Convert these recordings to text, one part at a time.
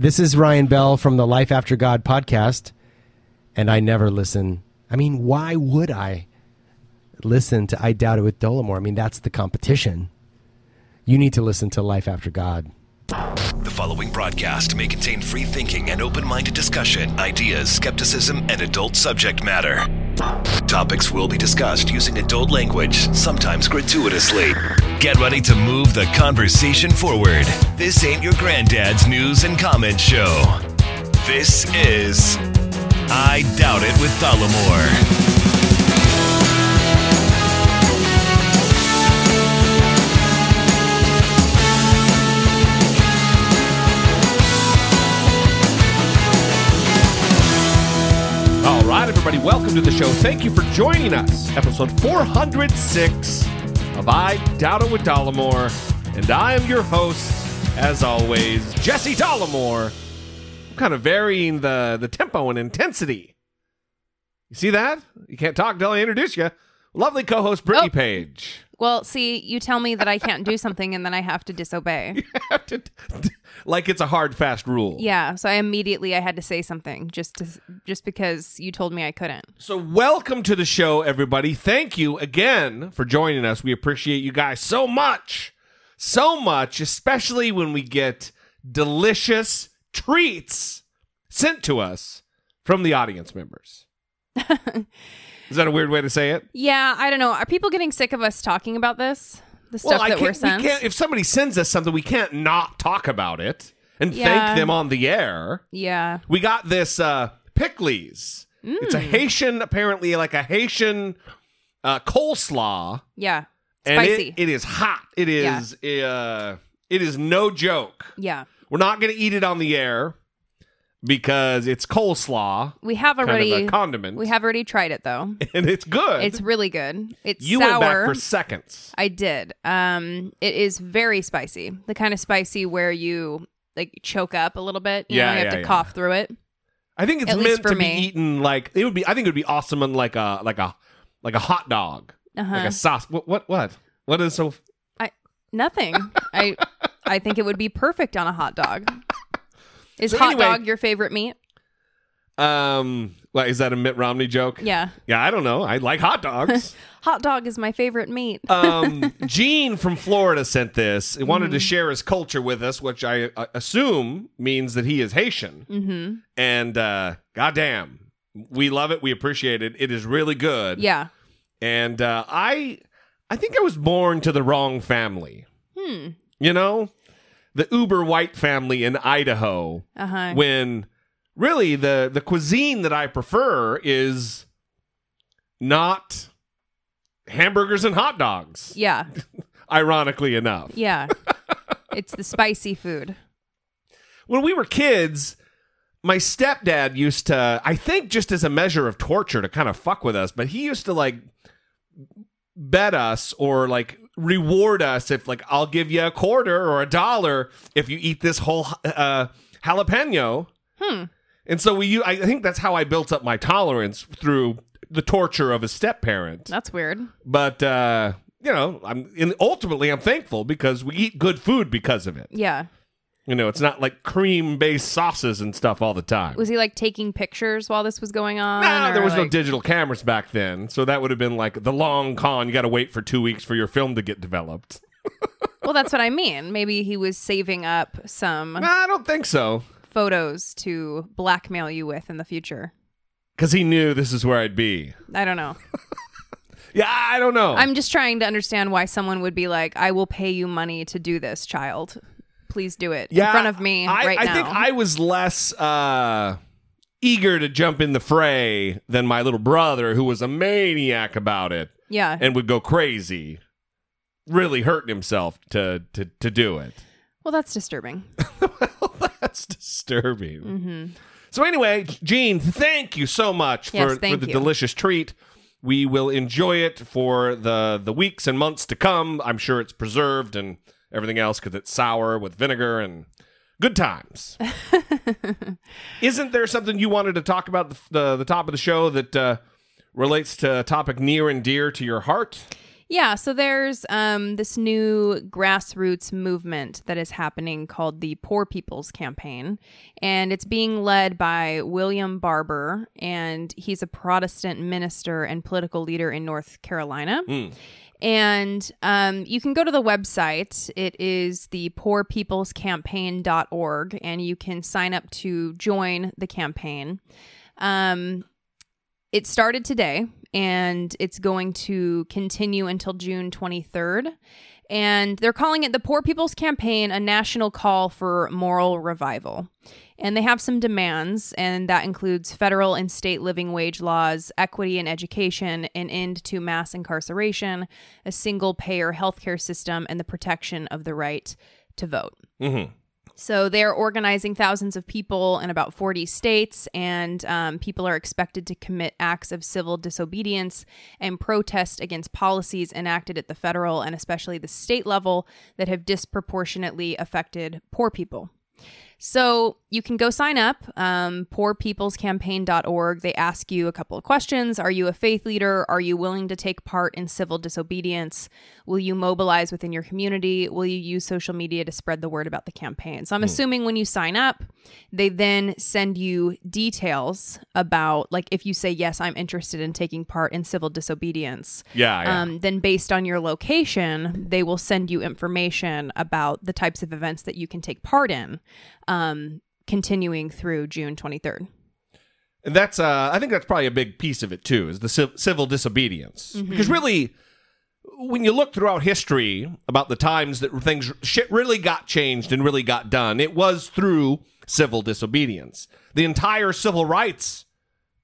This is Ryan Bell from the Life After God podcast, and I never listen. I mean, why would I listen to I Doubt It with Dollemore? I mean, that's the competition. You need to listen to Life After God. The following broadcast may contain free thinking and open minded discussion, ideas, skepticism, and adult subject matter. Topics will be discussed using adult language, sometimes gratuitously. Get ready to move the conversation forward. This ain't your granddad's news and comment show. This is I Doubt It with Dollemore. Everybody, welcome to the show. Thank you for joining us. Episode 406 of I Doubt It with Dollemore. And I am your host, as always, Jesse Dollemore. I'm kind of varying the, the tempo and intensity. You see that? You can't talk until I introduce you. Lovely co host, Brittany Oh. Page. Well, see, you tell me that I can't do something and then I have to disobey. Have to- like it's a hard, fast rule. Yeah, so I immediately I had to say something just to, just because you told me I couldn't. So, welcome to the show, everybody. Thank you again for joining us. We appreciate you guys so much. So much, especially when we get delicious treats sent to us from the audience members. Is that a weird way to say it? Yeah, I don't know. Are people getting sick of us talking about this? The stuff I that we're can't, sent? we can't, if somebody sends us something, we can't not talk about it and Yeah. thank them on the air. yeah. We got this uh pikliz. It's Mm. a Haitian, apparently like a Haitian uh, coleslaw. Yeah. and Spicy. it, it is hot. It is uh it is no joke. yeah. We're not going to eat it on the air because it's coleslaw, We have kind already of a condiment. we have already tried it though. and it's good. It's really good. It's you sour. went back for seconds. I did. Um it is very spicy. The kind of spicy where you like choke up a little bit. You Yeah, know, you have to yeah. cough through it. I think it's At meant to be eaten like it would be. I think it would be awesome on like a like a like a hot dog, Uh-huh. like a sauce. What what what? What is so? I nothing. I I think it would be perfect on a hot dog. Is So hot anyway- dog your favorite meat? Um, what is that a Mitt Romney joke? Yeah. Yeah, I don't know. I like hot dogs. Hot dog is my favorite meat. um, Jean from Florida sent this. He wanted Mm-hmm. to share his culture with us, which I uh, assume means that he is Haitian. mm-hmm. And uh, goddamn, we love it. We appreciate it. It is really good. Yeah. And uh, I, I think I was born to the wrong family. Hmm. You know, the uber white family in Idaho. Uh-huh. When really the the cuisine that I prefer is not hamburgers and hot dogs. Yeah. Ironically enough. Yeah. it's the spicy food. when we were kids, my stepdad used to, I think just as a measure of torture to kind of fuck with us, but he used to like bet us or like reward us if like I'll give you a quarter or a dollar if you eat this whole uh, jalapeno. Hmm. And so we, I think that's how I built up my tolerance through the torture of a step parent. That's weird. But uh, you know, I'm and ultimately I'm thankful because we eat good food because of it. Yeah. You know, it's not like cream based sauces and stuff all the time. Was he like taking pictures while this was going on? no, there was no digital cameras back then. So that would have been like the long con. You got to wait for two weeks for your film to get developed. Well, that's what I mean. Maybe he was saving up some No, I don't think so. photos to blackmail you with in the future. Because he knew this is where I'd be. I don't know. Yeah, I don't know. I'm just trying to understand why someone would be like, "I will pay you money to do this, child. Please do it yeah, in front of me I, right I now." think I was less uh, eager to jump in the fray than my little brother, who was a maniac about it yeah. and would go crazy, really hurting himself to to to do it. well, that's disturbing. well, That's disturbing. hmm So anyway, Jean, thank you so much Yes, for, for the you. delicious treat. We will enjoy it for the the weeks and months to come. I'm sure it's preserved and everything else because it's sour with vinegar and good times. Isn't there something you wanted to talk about the the, the top of the show that uh, relates to a topic near and dear to your heart? Yeah, so there's um, this new grassroots movement that is happening called the Poor People's Campaign, and it's being led by William Barber, and he's a Protestant minister and political leader in North Carolina. And um, you can go to the website. It is the poorpeoplescampaign.org, and you can sign up to join the campaign. Um, it started today and it's going to continue until June 23rd. And they're calling it the Poor People's Campaign, a national call for moral revival. And they have some demands, and that includes federal and state living wage laws, equity in education, an end to mass incarceration, a single payer healthcare system, and the protection of the right to vote. Mm-hmm. So they're organizing thousands of people in about 40 states, and um, people are expected to commit acts of civil disobedience and protest against policies enacted at the federal and especially the state level that have disproportionately affected poor people. So you can go sign up, um, poorpeoplescampaign.org. They ask you a couple of questions. Are you a faith leader? Are you willing to take part in civil disobedience? Will you mobilize within your community? Will you use social media to spread the word about the campaign? So I'm assuming when you sign up, they then send you details about, like, if you say, yes, I'm interested in taking part in civil disobedience. Yeah, yeah. Um, then, based on your location, they will send you information about the types of events that you can take part in, um, continuing through June 23rd. And that's, uh, I think that's probably a big piece of it too, is the civ- civil disobedience. Because really, when you look throughout history about the times that things, shit really got changed and really got done, it was through civil disobedience. The entire civil rights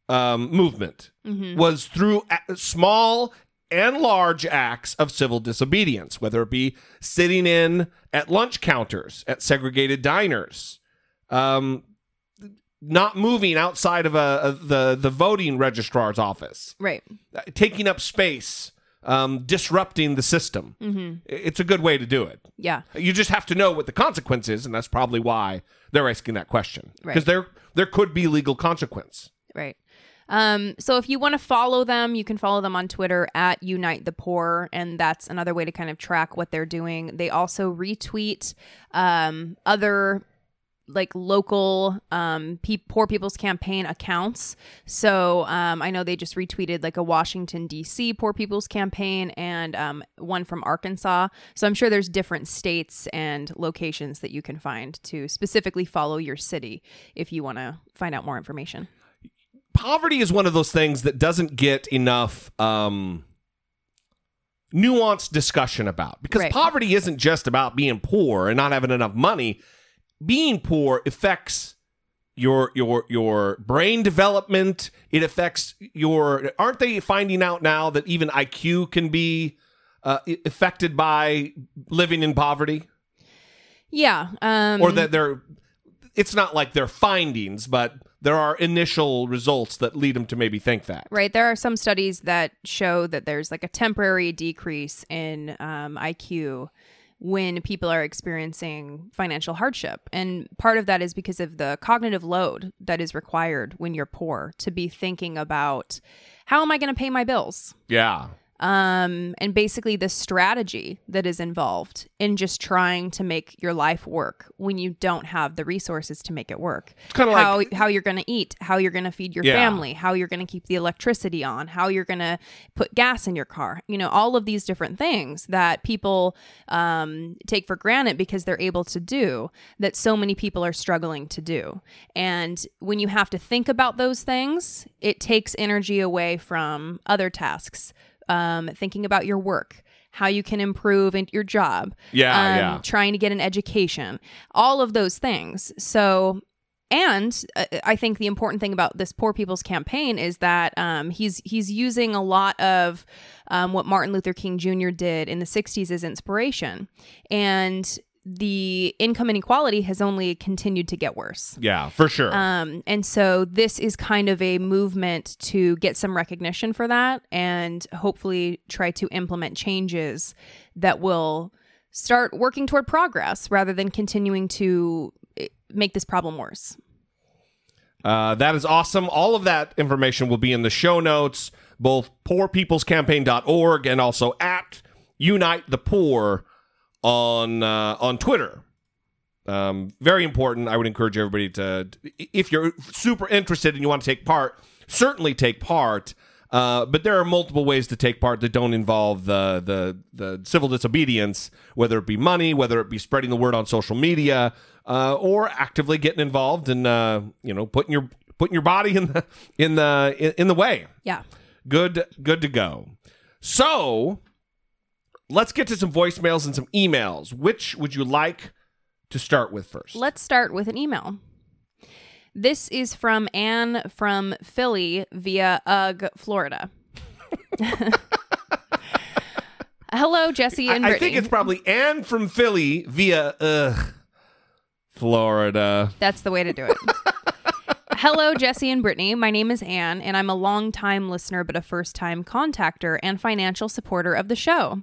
um, movement was through a- small and large acts of civil disobedience, whether it be sitting in at lunch counters at segregated diners, um, not moving outside of a, a the the voting registrar's office, Right. uh, taking up space, um, disrupting the system. I- It's a good way to do it. Yeah. You just have to know what the consequence is, and that's probably why they're asking that question Right. because there there could be legal consequence. Right. Um, so if you want to follow them, you can follow them on Twitter at Unite the Poor, and that's another way to kind of track what they're doing. They also retweet um, other like local um, pe- poor people's campaign accounts. So um, I know they just retweeted like a Washington D.C. poor people's campaign and um, one from Arkansas. So I'm sure there's different states and locations that you can find to specifically follow your city if you want to find out more information. Poverty is one of those things that doesn't get enough um, nuanced discussion about because Right. poverty isn't just about being poor and not having enough money. Being poor affects your your your brain development. It affects your. Aren't they finding out now that even IQ can be uh, affected by living in poverty, Yeah. Um, or that they're? It's not like they're findings, but there are initial results that lead them to maybe think that. Right. There are some studies that show that there's like a temporary decrease in um, IQ when people are experiencing financial hardship. And part of that is because of the cognitive load that is required when you're poor to be thinking about how am I going to pay my bills? Yeah. Um, and basically the strategy that is involved in just trying to make your life work when you don't have the resources to make it work. kinda how like- how you're going to eat, how you're going to feed your Yeah. family, how you're going to keep the electricity on, how you're going to put gas in your car. You know, all of these different things that people um, take for granted because they're able to do that so many people are struggling to do. And when you have to think about those things, it takes energy away from other tasks um, thinking about your work, how you can improve in your job, Yeah, um, yeah. trying to get an education, all of those things. So, and uh, I think the important thing about this Poor People's Campaign is that um, he's he's using a lot of um, what Martin Luther King Jr. did in the '60s as inspiration, and the income inequality has only continued to get worse. Yeah, for sure. Um, and so this is kind of a movement to get some recognition for that and hopefully try to implement changes that will start working toward progress rather than continuing to eh, make this problem worse. Uh, that is awesome. All of that information will be in the show notes, both poorpeoplescampaign.org and also at unite the poor on uh, on Twitter. Um, very important. I would encourage everybody to, if you're super interested and you want to take part, certainly take part. Uh, but there are multiple ways to take part that don't involve the, the the civil disobedience, whether it be money, whether it be spreading the word on social media, uh, or actively getting involved and uh, you know putting your putting your body in the in the in, in the way. Yeah. Good good to go. So let's get to some voicemails and some emails. Which would you like to start with first? Let's start with an email. This is from Anne from Philly via UGG, Florida. Hello, Jesse and I, I Brittany. think it's probably Anne from Philly via ugh, Florida. That's the way to do it. Hello, Jesse and Brittany. My name is Anne, and I'm a long-time listener but a first-time contactor and financial supporter of the show.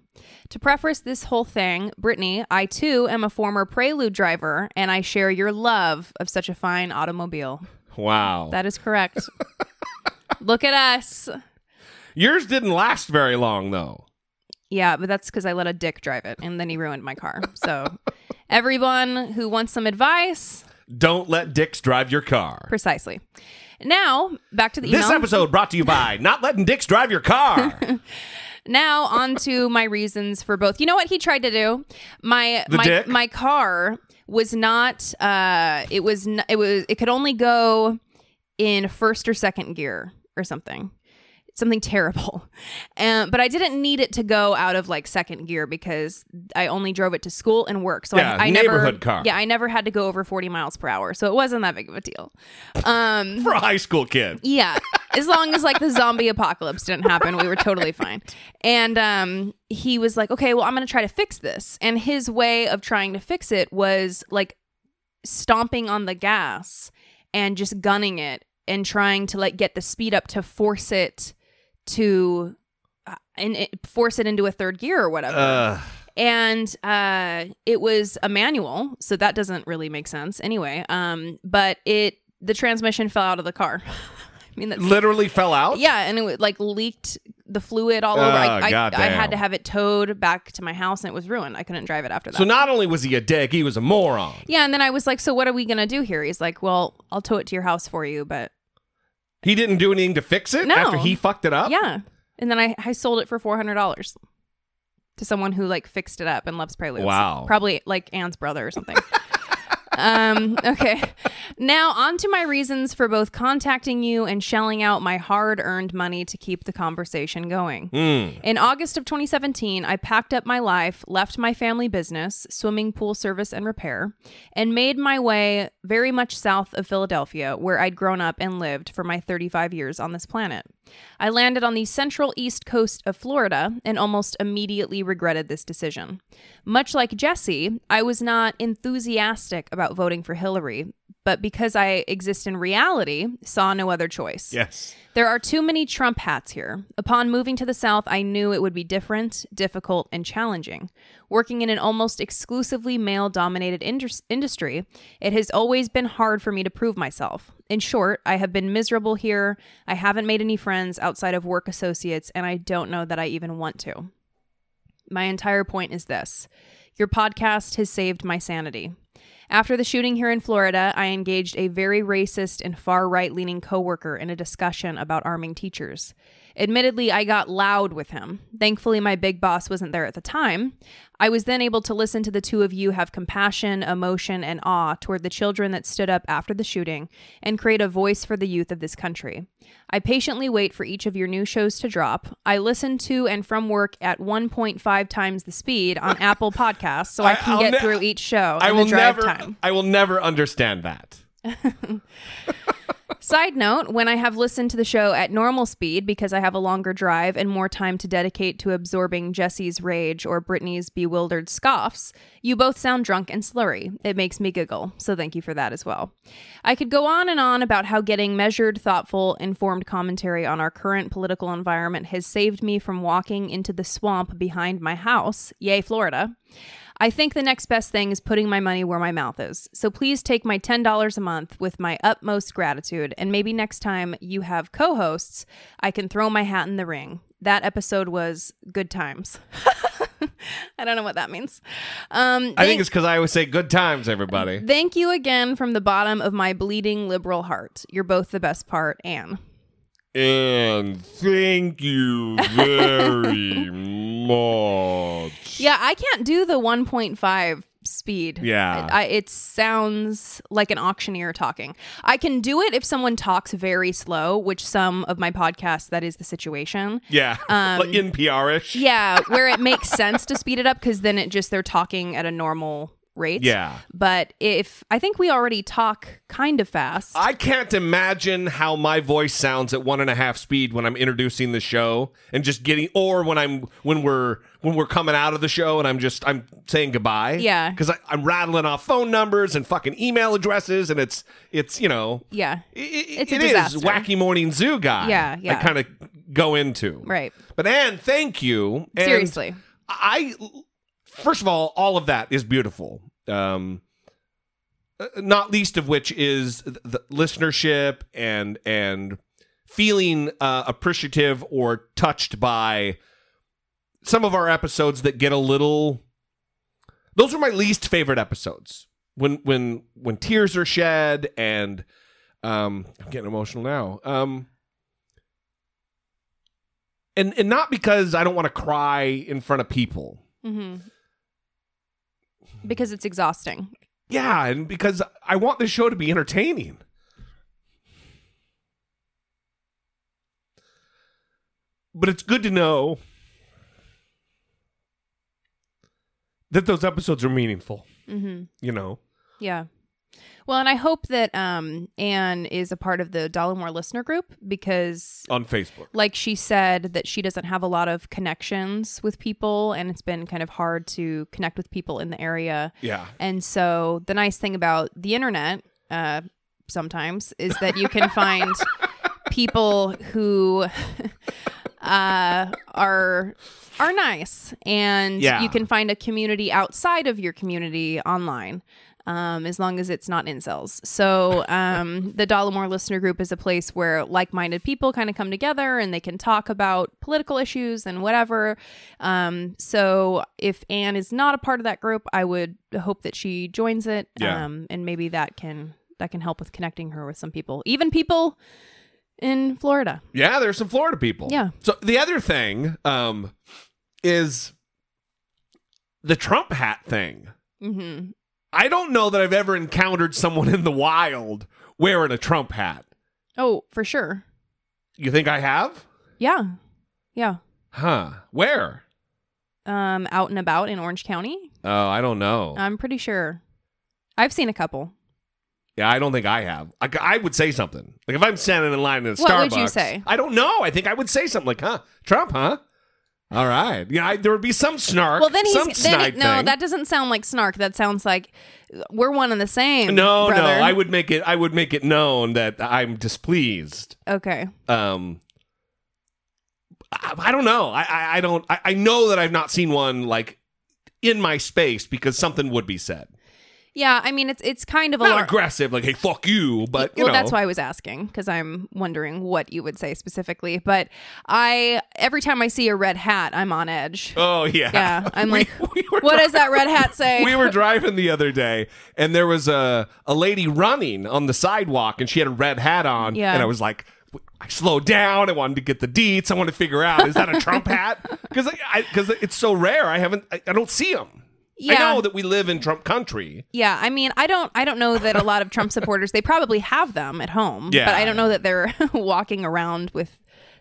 To preface this whole thing, Brittany, I too am a former Prelude driver, and I share your love of such a fine automobile. Wow. That is correct. Look at us. Yours didn't last very long though. Yeah, but that's because I let a dick drive it, and then he ruined my car. So, everyone who wants some advice, Don't let dicks drive your car. precisely. Now, back to the email. This episode brought to you by not letting dicks drive your car. Now on to my reasons for both. You know what he tried to do? My The my dick? my car was not uh it was n- it was it could only go in first or second gear or something. Something terrible. Um, but I didn't need it to go out of like second gear because I only drove it to school and work. So Yeah, I, I never neighborhood car. Yeah, I never had to go over 40 miles per hour. So it wasn't that big of a deal. Um For a high school kid. yeah. As long as like the zombie apocalypse didn't happen, we were totally fine. And um he was like, "Okay, well, I'm going to try to fix this." And his way of trying to fix it was like stomping on the gas and just gunning it and trying to like get the speed up to force it to uh, and it, force it into a third gear or whatever. Uh, and uh it was a manual so that doesn't really make sense. Anyway um but it the transmission fell out of the car. I mean that's literally fell out. yeah and it like leaked the fluid all over. Oh, I, I, I had to have it towed back to my house and it was ruined. I couldn't drive it after that. So not only was he a dick, he was a moron. yeah and then i was like so what are we gonna do here? He's like well i'll tow it to your house for you but He didn't do anything to fix it No. after he fucked it up. yeah and then i i sold it for $400 to someone who like fixed it up and loves preludes Wow. probably like anne's brother or something um okay now on to my reasons for both contacting you and shelling out my hard-earned money to keep the conversation going Hmm. in August of 2017, I packed up my life, left my family business, swimming pool service and repair, and made my way very much south of Philadelphia, where I'd grown up and lived for my 35 years on this planet. I landed on the central east coast of Florida and almost immediately regretted this decision. Much like Jesse, I was not enthusiastic about voting for Hillary, but because I exist in reality, saw no other choice. Yes. There are too many Trump hats here. Upon moving to the South, I knew it would be different, difficult, and challenging. Working in an almost exclusively male dominated indus- industry, it has always been hard for me to prove myself. In short, I have been miserable here. I haven't made any friends outside of work associates, and I don't know that I even want to. My entire point is this your podcast has saved my sanity. After the shooting here in Florida, I engaged a very racist and far right leaning coworker in a discussion about arming teachers. Admittedly, I got loud with him. Thankfully, my big boss wasn't there at the time. I was then able to listen to the two of you have compassion, emotion, and awe toward the children that stood up after the shooting and create a voice for the youth of this country. I patiently wait for each of your new shows to drop. I listen to and from work at 1.5 times the speed on Apple Podcasts so I, can I'll get ne- through each show I in will the drive never. time. I will never understand that. Side note, when I have listened to the show at normal speed because I have a longer drive and more time to dedicate to absorbing Jesse's rage or Brittany's bewildered scoffs, you both sound drunk and slurry. It makes me giggle, so thank you for that as well. I could go on and on about how getting measured, thoughtful, informed commentary on our current political environment has saved me from walking into the swamp behind my house. Yay, Florida. I think the next best thing is putting my money where my mouth is. So please take my $10 a month with my utmost gratitude. And maybe next time you have co hosts, I can throw my hat in the ring. That episode was good times. I don't know what that means. Um, I think it's because I always say good times, everybody. Thank you again from the bottom of my bleeding liberal heart. You're both the best part, Anne. And thank you very much. Yeah, I can't do the 1.5 speed. Yeah. I, it sounds like an auctioneer talking. I can do it if someone talks very slow, which some of my podcasts, that is the situation. Yeah. like um, NPR ish. Yeah, where it makes sense to speed it up because then it just they're talking at a normal rate. Yeah. But if I think we already talk kind of fast. I can't imagine how my voice sounds at one and a half speed when I'm introducing the show and just getting, or when I'm when we're when we're coming out of the show and I'm just I'm saying goodbye. Yeah. because I'm rattling off phone numbers and fucking email addresses and it's it's you know yeah. i- i- It's a it is wacky morning zoo guy. Yeah, yeah. I kind of go into Right. But Anne, thank you. And Seriously. I first of all, all of that is beautiful. Um, uh, not least of which is the listenership and and feeling uh, appreciative or touched by some of our episodes that get a little. Those are my least favorite episodes. When when when tears are shed and um, I'm getting emotional now. Um, and and not because I don't want to cry in front of people. hmm Because it's exhausting. Yeah, and because I want this show to be entertaining. But it's good to know that those episodes are meaningful, hmm you know. Yeah. Well, and I hope that um, Anne is a part of the Dollemore listener group because, On Facebook. like she said, that she doesn't have a lot of connections with people, and it's been kind of hard to connect with people in the area. Yeah. And so, the nice thing about the internet, uh, sometimes, is that you can find people who uh, are are nice, and Yeah. you can find a community outside of your community online. Um, as long as it's not incels. So, um, the Dollemore listener group is a place where like minded people kind of come together and they can talk about political issues and whatever. Um, so, if Anne is not a part of that group, I would hope that she joins it. Yeah. Um, and maybe that can that can help with connecting her with some people, even people in Florida. Yeah, there's some Florida people. Yeah. So the other thing um, is the Trump hat thing. hmm I don't know that I've ever encountered someone in the wild wearing a Trump hat. Oh, for sure. You think I have? Yeah, yeah. Huh. Where? Um, out and about in Orange County. Oh, I don't know. I'm pretty sure. I've seen a couple. yeah, I don't think I have. I, I would say something. Like if I'm standing in line at a What Starbucks. would you say? I don't know. I think I would say something like, huh? Trump, huh? All right. Yeah, I, there would be some snark. Well, then he's some then he- snide no. thing. That doesn't sound like snark. That sounds like we're one and the same. No, brother. no. I would make it. I would make it known that I'm displeased. Okay. Um, I, I don't know. I, I, I don't. I, I know that I've not seen one like in my space because something would be said. Yeah. I mean, it's it's kind of a Not lar- aggressive, like "Hey, fuck you," but you well, know. that's why I was asking because I'm wondering what you would say specifically. But I every time I see a red hat, I'm on edge. Oh yeah. Yeah, I'm We- like, we what does that red hat say? we were driving the other day and there was a, a lady running on the sidewalk and she had a red hat on Yeah. and i was like i slowed down i wanted to get the deets i wanted to figure out is that a trump hat because because it's so rare i haven't i, I don't see them Yeah. i know that we live in trump country Yeah, I mean, I don't, I don't know that a lot of Trump supporters they probably have them at home, Yeah. but I don't know that they're walking around with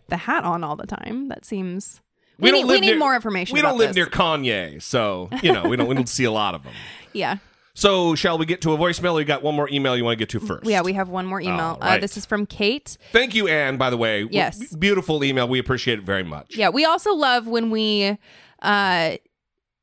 the hat on all the time. That seems we, don't need, we need near- more information. we don't live this. near kanye so you know we don't we don't see a lot of them Yeah, so shall we get to a voicemail or you got one more email you want to get to first yeah. We have one more email. All right. uh, this is from Kate. thank you anne by the way Yes. beautiful email we appreciate it very much Yeah, we also love when we uh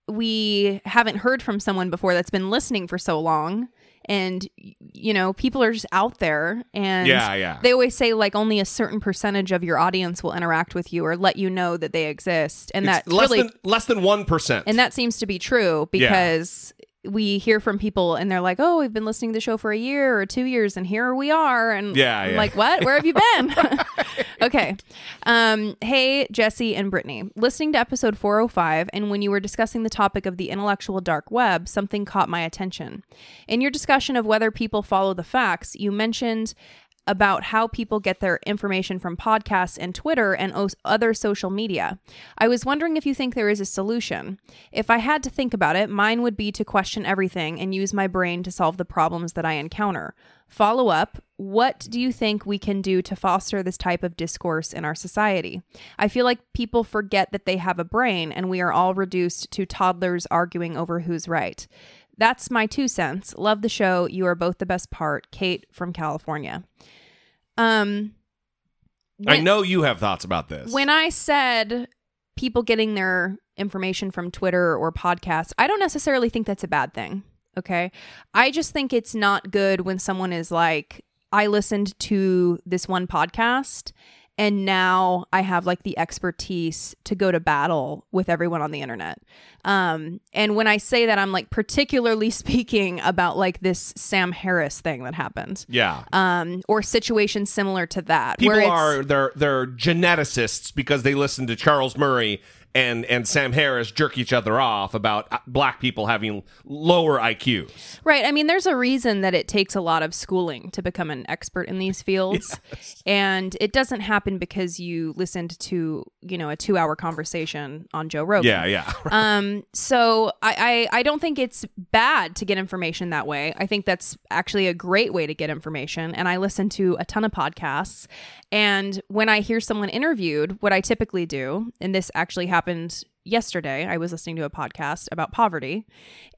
we haven't heard from someone before that's been listening for so long and you know, people are just out there and Yeah, yeah. they always say like only a certain percentage of your audience will interact with you or let you know that they exist. And It's that's less really than less than one percent and that seems to be true because we hear from people and they're like, "Oh, we've been listening to the show for a year or 2 years and here we are." And Yeah, yeah. like, "What? Where have you been?" okay. Um, hey, Jesse and Brittany. Listening to episode 405, and when you were discussing the topic of the intellectual dark web, something caught my attention. In your discussion of whether people follow the facts, you mentioned about how people get their information from podcasts and Twitter and o- other social media. I was wondering if you think there is a solution. If I had to think about it, mine would be to question everything and use my brain to solve the problems that I encounter. Follow up, what do you think we can do to foster this type of discourse in our society? I feel like people forget that they have a brain and we are all reduced to toddlers arguing over who's right. That's my two cents. Love the show. You are both the best part. Kate from California. Um I know you have thoughts about this. when I said people getting their information from Twitter or podcasts, I don't necessarily think that's a bad thing. Okay. I just think it's not good when someone is like, I listened to this one podcast and now I have like the expertise to go to battle with everyone on the internet. Um, and when I say that, I'm like particularly speaking about like this Sam Harris thing that happened. yeah. Um, or situations similar to that. People are they're they're geneticists because they listen to Charles Murray and and Sam Harris jerk each other off about uh, black people having lower IQs. Right. I mean, there's a reason that it takes a lot of schooling to become an expert in these fields. And it doesn't happen because you listened to, you know, a two hour conversation on Joe Rogan. Yeah, yeah. Um, so I, I, I don't think it's bad to get information that way. I think that's actually a great way to get information. And I listen to a ton of podcasts. And when I hear someone interviewed, what I typically do, and this actually happened yesterday, I was listening to a podcast about poverty,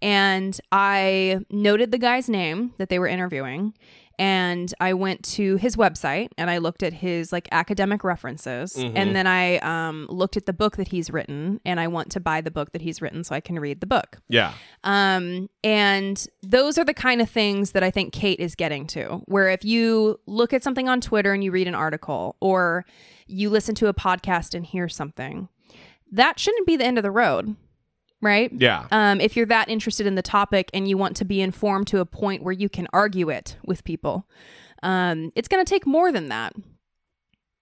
and I noted the guy's name that they were interviewing. And I went to his website and I looked at his like academic references. And then I um, looked at the book that he's written. And I want to buy the book that he's written so I can read the book. yeah. Um, and those are the kind of things that I think Kate is getting to, where if you look at something on Twitter and you read an article, or you listen to a podcast and hear something, that shouldn't be the end of the road, right? Yeah. Um, if you're that interested in the topic and you want to be informed to a point where you can argue it with people, um, it's going to take more than that.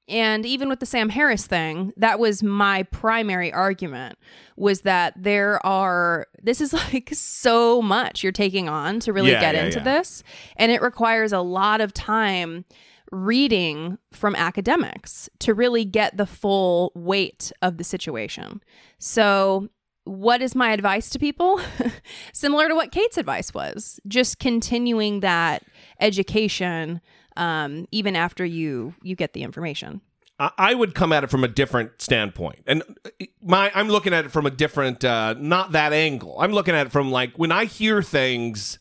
And even with the Sam Harris thing, that was my primary argument was that there are this is like so much you're taking on to really Yeah, get yeah, into yeah. this and it requires a lot of time reading from academics to really get the full weight of the situation. So what is my advice to people? Similar to what Kate's advice was, just continuing that education um, even after you you get the information. I would come at it from a different standpoint, and my I'm looking at it from a different, uh, not that angle. I'm looking at it from like when I hear things,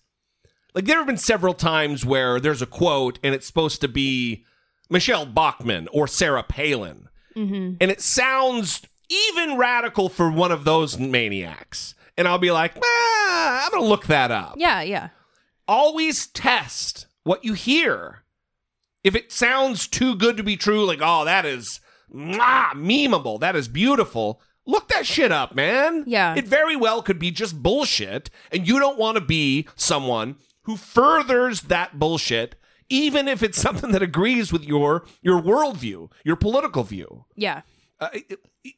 like there have been several times where there's a quote and it's supposed to be Michele Bachmann or Sarah Palin, and it sounds even radical for one of those maniacs, and I'll be like, ah, I'm gonna look that up Yeah, yeah. always test what you hear. If it sounds too good to be true, like, oh, that is mwah, memeable, that is beautiful, look that shit up, man. Yeah. It very well could be just bullshit, and you don't want to be someone who furthers that bullshit, even if it's something that agrees with your your worldview, your political view Yeah. uh,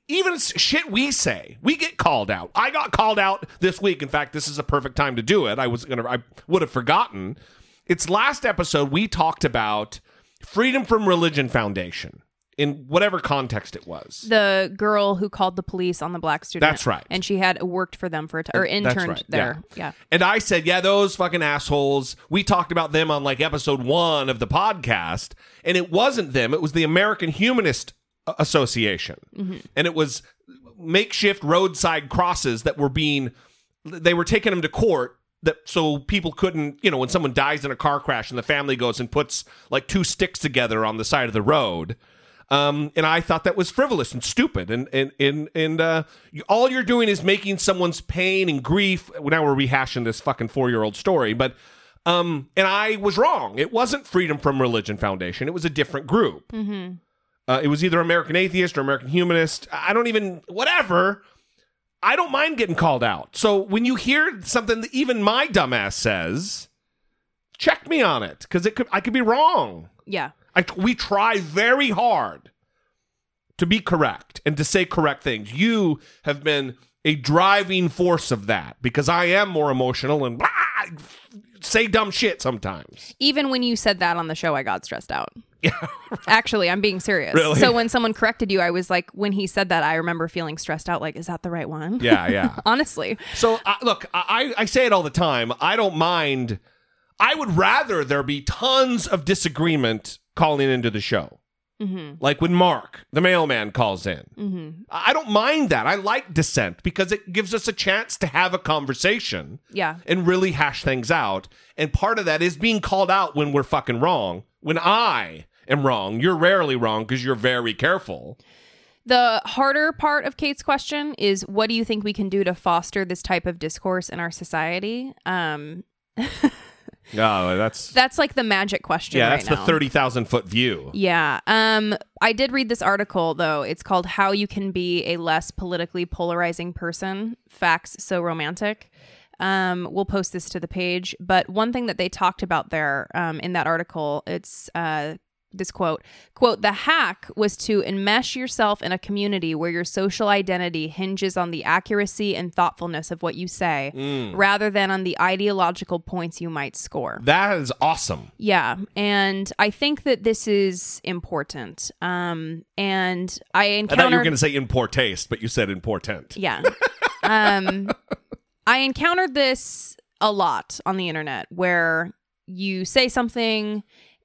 even shit we say, we get called out. I got called out this week. In fact, this is a perfect time to do it. I was gonna, I would have forgotten. It's last episode we talked about Freedom from Religion Foundation in whatever context it was. The girl who called the police on the black student. That's right. And she had worked for them for a time or interned right, there. Yeah. And I said, yeah, those fucking assholes. We talked about them on like episode one of the podcast, and it wasn't them. It was the American Humanist Association, mm-hmm. and it was makeshift roadside crosses that were being. They were taking them to court that so people couldn't, you know, when someone dies in a car crash and the family goes and puts like two sticks together on the side of the road. Um, and I thought that was frivolous and stupid, and and and and uh, all you're doing is making someone's pain and grief. Now we're rehashing this fucking four year old story, but um, and I was wrong. It wasn't Freedom from Religion Foundation. It was a different group. Uh, it was either American Atheist or American Humanist. I don't even whatever. I don't mind getting called out. So when you hear something that even my dumbass says, check me on it because it could I could be wrong. Yeah. I, we try very hard to be correct and to say correct things. You have been a driving force of that because I am more emotional and blah, say dumb shit sometimes. Even when you said that on the show, I got stressed out. Yeah. Actually, I'm being serious. Really? So when someone corrected you, I was like, when he said that, I remember feeling stressed out. Like, is that the right one? Yeah, yeah. Honestly. So uh, look, I, I say it all the time. I don't mind. I would rather there be tons of disagreement calling into the show. Like when Mark, the mailman, calls in. I I don't mind that. I like dissent because it gives us a chance to have a conversation Yeah. and really hash things out. And part of that is being called out when we're fucking wrong. When I am wrong, you're rarely wrong because you're very careful. The harder part of Kate's question is what do you think we can do to foster this type of discourse in our society? Um, No, that's that's like the magic question. yeah, right that's now. the thirty thousand foot view. Yeah. Um I did read this article though. It's called How You Can Be a Less Politically Polarizing Person. Facts So Romantic. Um we'll post this to the page, but one thing that they talked about there um in that article, it's uh this quote quote the hack was to enmesh yourself in a community where your social identity hinges on the accuracy and thoughtfulness of what you say rather than on the ideological points you might score That is awesome. yeah, and I think that this is important. Um, and I I thought you were going to say in poor taste, but you said important. yeah, um, I encountered this a lot on the internet where you say something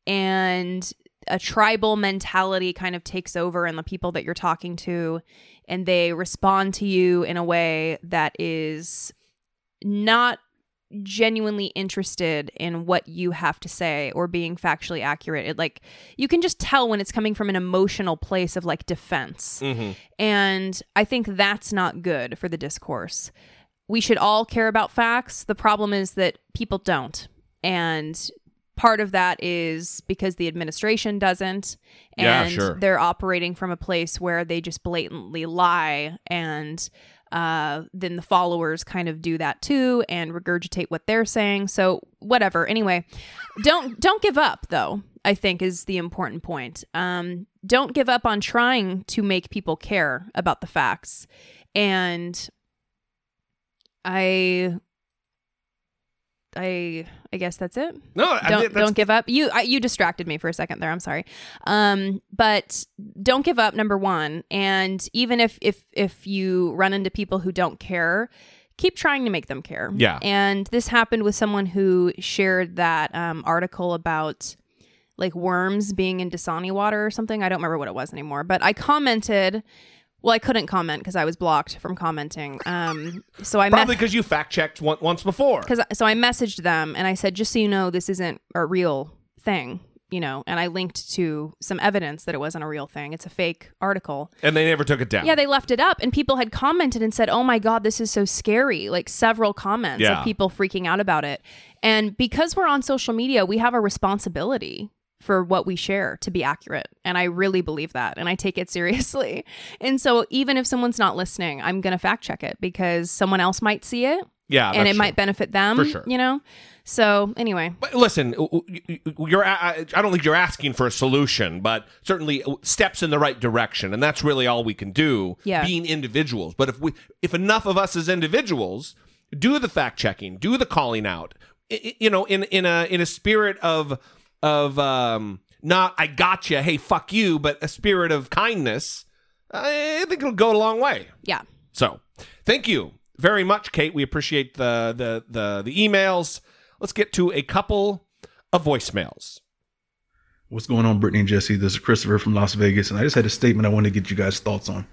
and a tribal mentality kind of takes over in the people that you're talking to, and they respond to you in a way that is not genuinely interested in what you have to say or being factually accurate. It like you can just tell when it's coming from an emotional place of like defense. Mm-hmm. And I think that's not good for the discourse. We should all care about facts. The problem is that people don't. And part of that is because the administration doesn't Yeah, and sure. they're operating from a place where they just blatantly lie and uh, then the followers kind of do that too and regurgitate what they're saying. So whatever. Anyway don't don't give up though i think is the important point. Um, don't give up on trying to make people care about the facts. And i i i guess that's it No, don't mean, don't give up. You I, you distracted me for a second there. I'm sorry. Um, but don't give up. Number one, and even if if if you run into people who don't care, keep trying to make them care. Yeah. And this happened with someone who shared that um, article about like worms being in Dasani water or something. I don't remember what it was anymore. But I commented. Well, I couldn't comment because I was blocked from commenting. Um, so I probably because you fact checked one, once before. because so I messaged them and I said, just so you know, this isn't a real thing, you know. And I linked to some evidence that it wasn't a real thing. It's a fake article. And they never took it down. Yeah, they left it up, and people had commented and said, "Oh my god, this is so scary!" Like several comments Yeah. of people freaking out about it. And because we're on social media, we have a responsibility for what we share to be accurate. And I really believe that. And I take it seriously. And so even if someone's not listening, I'm going to fact check it because someone else might see it yeah, and it true. might benefit them, For sure. you know? So anyway, But listen, you're. I don't think you're asking for a solution, but certainly uh, steps in the right direction, and that's really all we can do. Yeah. being individuals. But if we, if enough of us as individuals do the fact checking, do the calling out, you know, in in a in a spirit of of um, not I gotcha, hey fuck you, but a spirit of kindness, I think it'll go a long way. yeah. So, thank you very much, Kate. We appreciate the the the, the emails. Let's get to a couple of voicemails. What's going on, Brittany and Jesse? This is Christopher from Las Vegas, and I just had a statement I wanted to get you guys' thoughts on.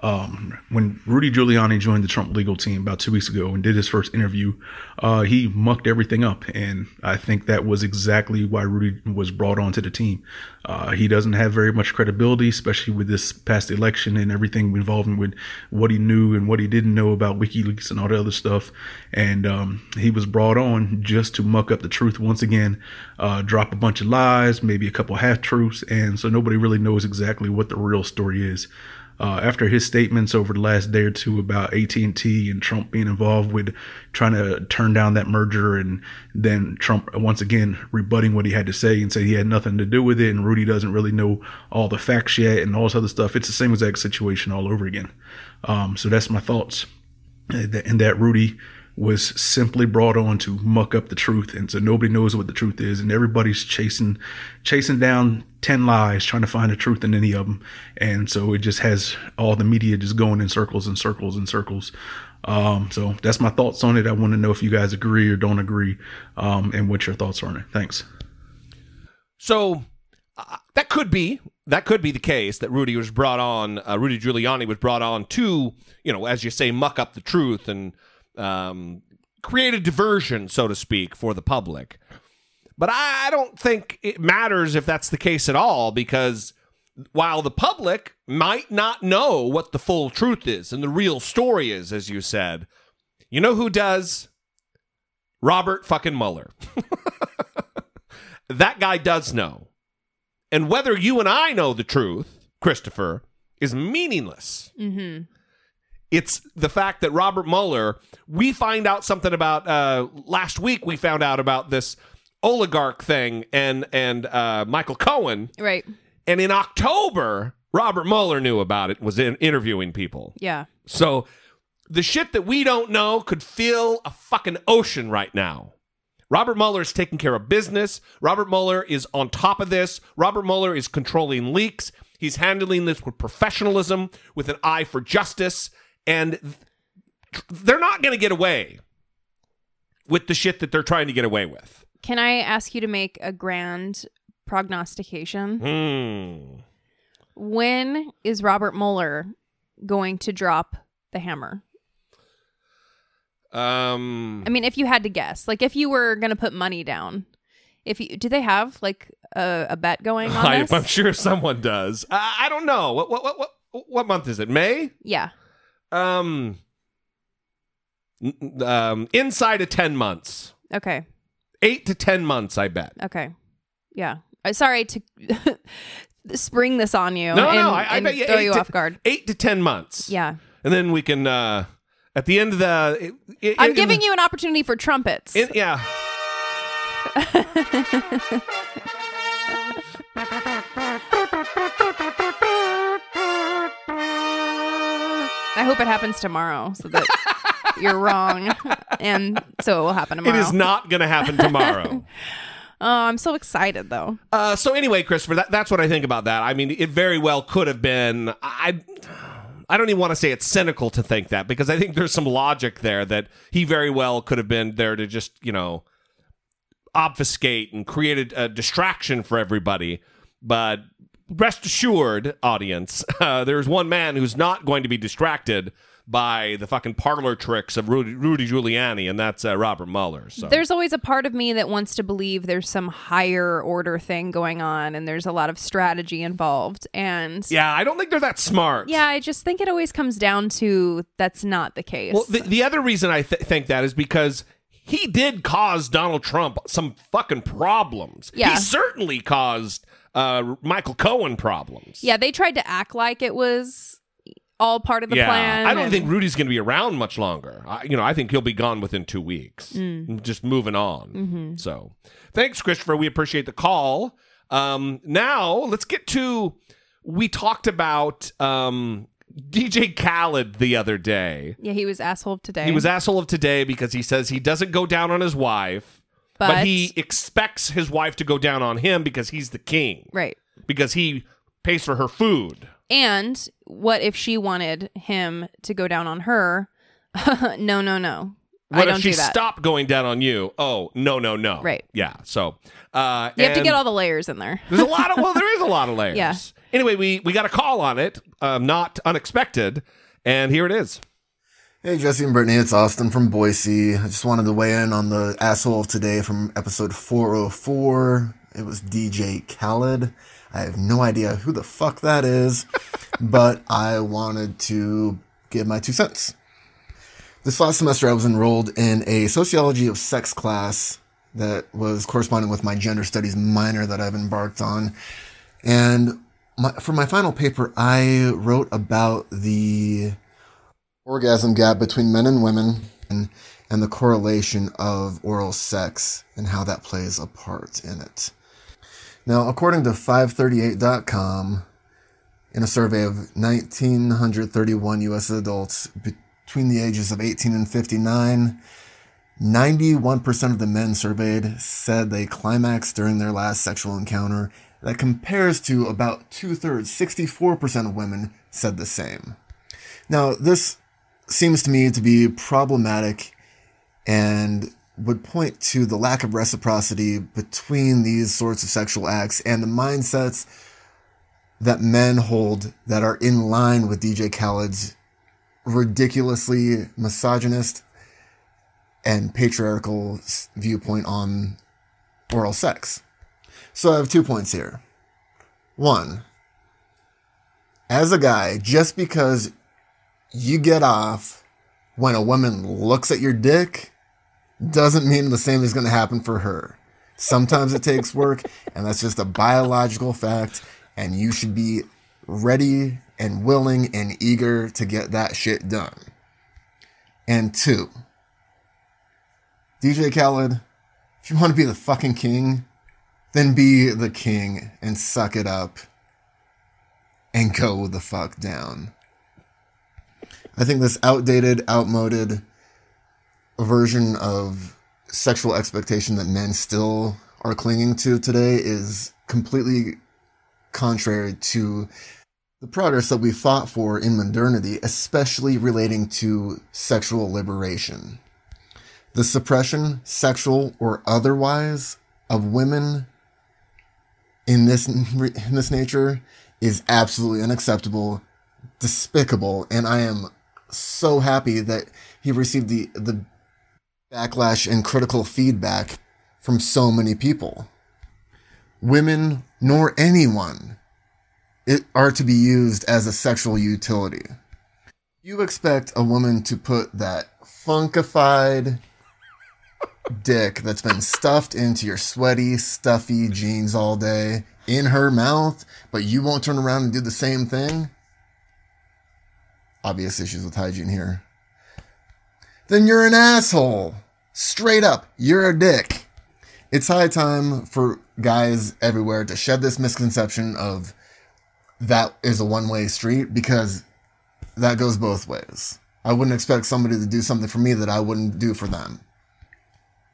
Um, when Rudy Giuliani joined the Trump legal team about two weeks ago and did his first interview, uh, he mucked everything up, and I think that was exactly why Rudy was brought onto the team. Uh, he doesn't have very much credibility, especially with this past election and everything involving with what he knew and what he didn't know about WikiLeaks and all the other stuff. And um, he was brought on just to muck up the truth once again, uh, drop a bunch of lies, maybe a couple half truths, and so nobody really knows exactly what the real story is. Uh, after his statements over the last day or two about AT&T and Trump being involved with trying to turn down that merger and then Trump once again rebutting what he had to say and say he had nothing to do with it and Rudy doesn't really know all the facts yet and all this other stuff. It's the same exact situation all over again. Um, so that's my thoughts. And that Rudy was simply brought on to muck up the truth. And so nobody knows what the truth is. And everybody's chasing chasing down 10 lies trying to find the truth in any of them and so it just has all the media just going in circles and circles and circles. Um, so that's my thoughts on it. I want to know if you guys agree or don't agree um, and what your thoughts are on it. Thanks. So uh, that could be that could be the case that Rudy was brought on. Uh, Rudy Giuliani was brought on to you know, as you say, muck up the truth and um, create a diversion, so to speak, for the public. But I I don't think it matters if that's the case at all because while the public might not know what the full truth is and the real story is, as you said, you know who does? Robert fucking Mueller. that guy does know. And whether you and I know the truth, Christopher, is meaningless. Mm-hmm. It's the fact that Robert Mueller, we find out something about uh, last week. We found out about this oligarch thing and and uh, Michael Cohen, Right. and in October, Robert Mueller knew about it. Was in interviewing people. Yeah. So the shit that we don't know could fill a fucking ocean right now. Robert Mueller is taking care of business. Robert Mueller is on top of this. Robert Mueller is controlling leaks. He's handling this with professionalism, with an eye for justice, and th- they're not going to get away with the shit that they're trying to get away with. Can I ask you to make a grand prognostication? Hmm. When is Robert Mueller going to drop the hammer? Um. I mean, if you had to guess, like if you were going to put money down, if you do they have like a, a bet going on I, this? I'm sure someone does. I, I don't know. What, what what what what month is it? May? Yeah. Um, um, inside of 10 months. Okay. Eight to 10 months, I bet. Okay. Yeah. Uh, sorry to spring this on you No, and, no, I, I bet you throw you to, off guard. Eight to 10 months. Yeah. And then we can, uh, at the end of the. It, it, I'm in- giving you an opportunity for trumpets. In, yeah. hope it happens tomorrow so that you're wrong. And so it will happen tomorrow. It is not going to happen tomorrow. Oh, I'm so excited though. uh, so, anyway, Christopher, that, that's what I think about that. I mean, it very well could have been. I. I don't even want to say it's cynical to think that because I think there's some logic there that he very well could have been there to just, you know, obfuscate and create a, a distraction for everybody. But rest assured, audience, uh, there's one man who's not going to be distracted by the fucking parlor tricks of Rudy, Rudy Giuliani, and that's uh, Robert Mueller. So There's always a part of me that wants to believe there's some higher order thing going on and there's a lot of strategy involved. And yeah, I don't think they're that smart. Yeah, I just think it always comes down to that's not the case. Well, the, the other reason I th- think that is because he did cause Donald Trump some fucking problems. Yeah. He certainly caused uh, Michael Cohen problems. yeah, they tried to act like it was all part of the yeah. plan. I don't and- think Rudy's going to be around much longer. I, you know, I think he'll be gone within two weeks. Mm. Just moving on. Mm-hmm. So, thanks, Christopher. We appreciate the call. Um, now let's get to. We talked about um, DJ Khaled the other day. Yeah, he was asshole of today. He was asshole of today because he says he doesn't go down on his wife, but, But- he expects his wife to go down on him because he's the king, right. because he pays for her food. And what if she wanted him to go down on her? no, no, no. What I don't if she do that. stopped going down on you? Oh, no, no, no. Right. Yeah. So uh, You have to get all the layers in there. There's a lot of well, there is a lot of layers. Yeah. Anyway, we we got a call on it, um, not unexpected, and here it is. Hey, Jesse and Brittany, it's Austin from Boise. I just wanted to weigh in on the asshole of today from episode 404. It was DJ Khaled. I have no idea who the fuck that is, but I wanted to give my two cents. This last semester, I was enrolled in a sociology of sex class that was corresponding with my gender studies minor that I've embarked on. And my, for my final paper, I wrote about the orgasm gap between men and women and, and the correlation of oral sex and how that plays a part in it. Now, according to 538.com, in a survey of 1,931 U.S. adults between the ages of 18 and 59, 91% of the men surveyed said they climaxed during their last sexual encounter. That compares to about two thirds, 64% of women said the same. Now, this seems to me to be problematic and would point to the lack of reciprocity between these sorts of sexual acts and the mindsets that men hold that are in line with DJ Khaled's ridiculously misogynist and patriarchal viewpoint on oral sex. So I have two points here. One, as a guy, just because you get off when a woman looks at your dick doesn't mean the same is going to happen for her. Sometimes it takes work, and that's just a biological fact, and you should be ready and willing and eager to get that shit done. And two, DJ Khaled, if you want to be the fucking king, then be the king and suck it up and go the fuck down. I think this outdated, outmoded version of sexual expectation that men still are clinging to today is completely contrary to the progress that we fought for in modernity, especially relating to sexual liberation. The suppression, sexual or otherwise, of women in this in this nature is absolutely unacceptable, despicable, and I am so happy that he received the the backlash and critical feedback from so many people. Women nor anyone it, are to be used as a sexual utility. You expect a woman to put that funkified dick that's been stuffed into your sweaty, stuffy jeans all day in her mouth, but you won't turn around and do the same thing? Obvious issues with hygiene here. Then you're an asshole. Straight up, you're a dick. It's high time for guys everywhere to shed this misconception of that is a one way street because that goes both ways. I wouldn't expect somebody to do something for me that I wouldn't do for them.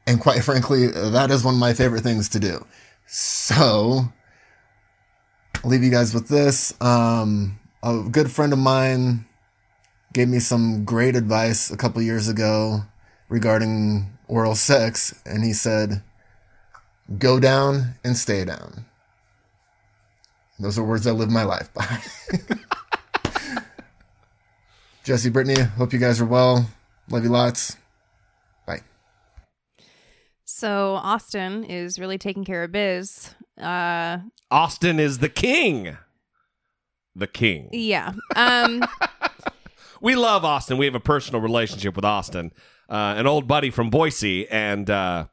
And quite frankly, that is one of my favorite things to do. So, I'll leave you guys with this. Um, a good friend of mine gave me some great advice a couple years ago regarding oral sex, and he said, Go down and stay down. Those are words I live my life by. Jesse, Brittany, hope you guys are well. Love you lots. Bye. So Austin is really taking care of biz. Uh, Austin is the king. The king. yeah. Um, We love Austin. We have a personal relationship with Austin, uh, an old buddy from Boise, and uh,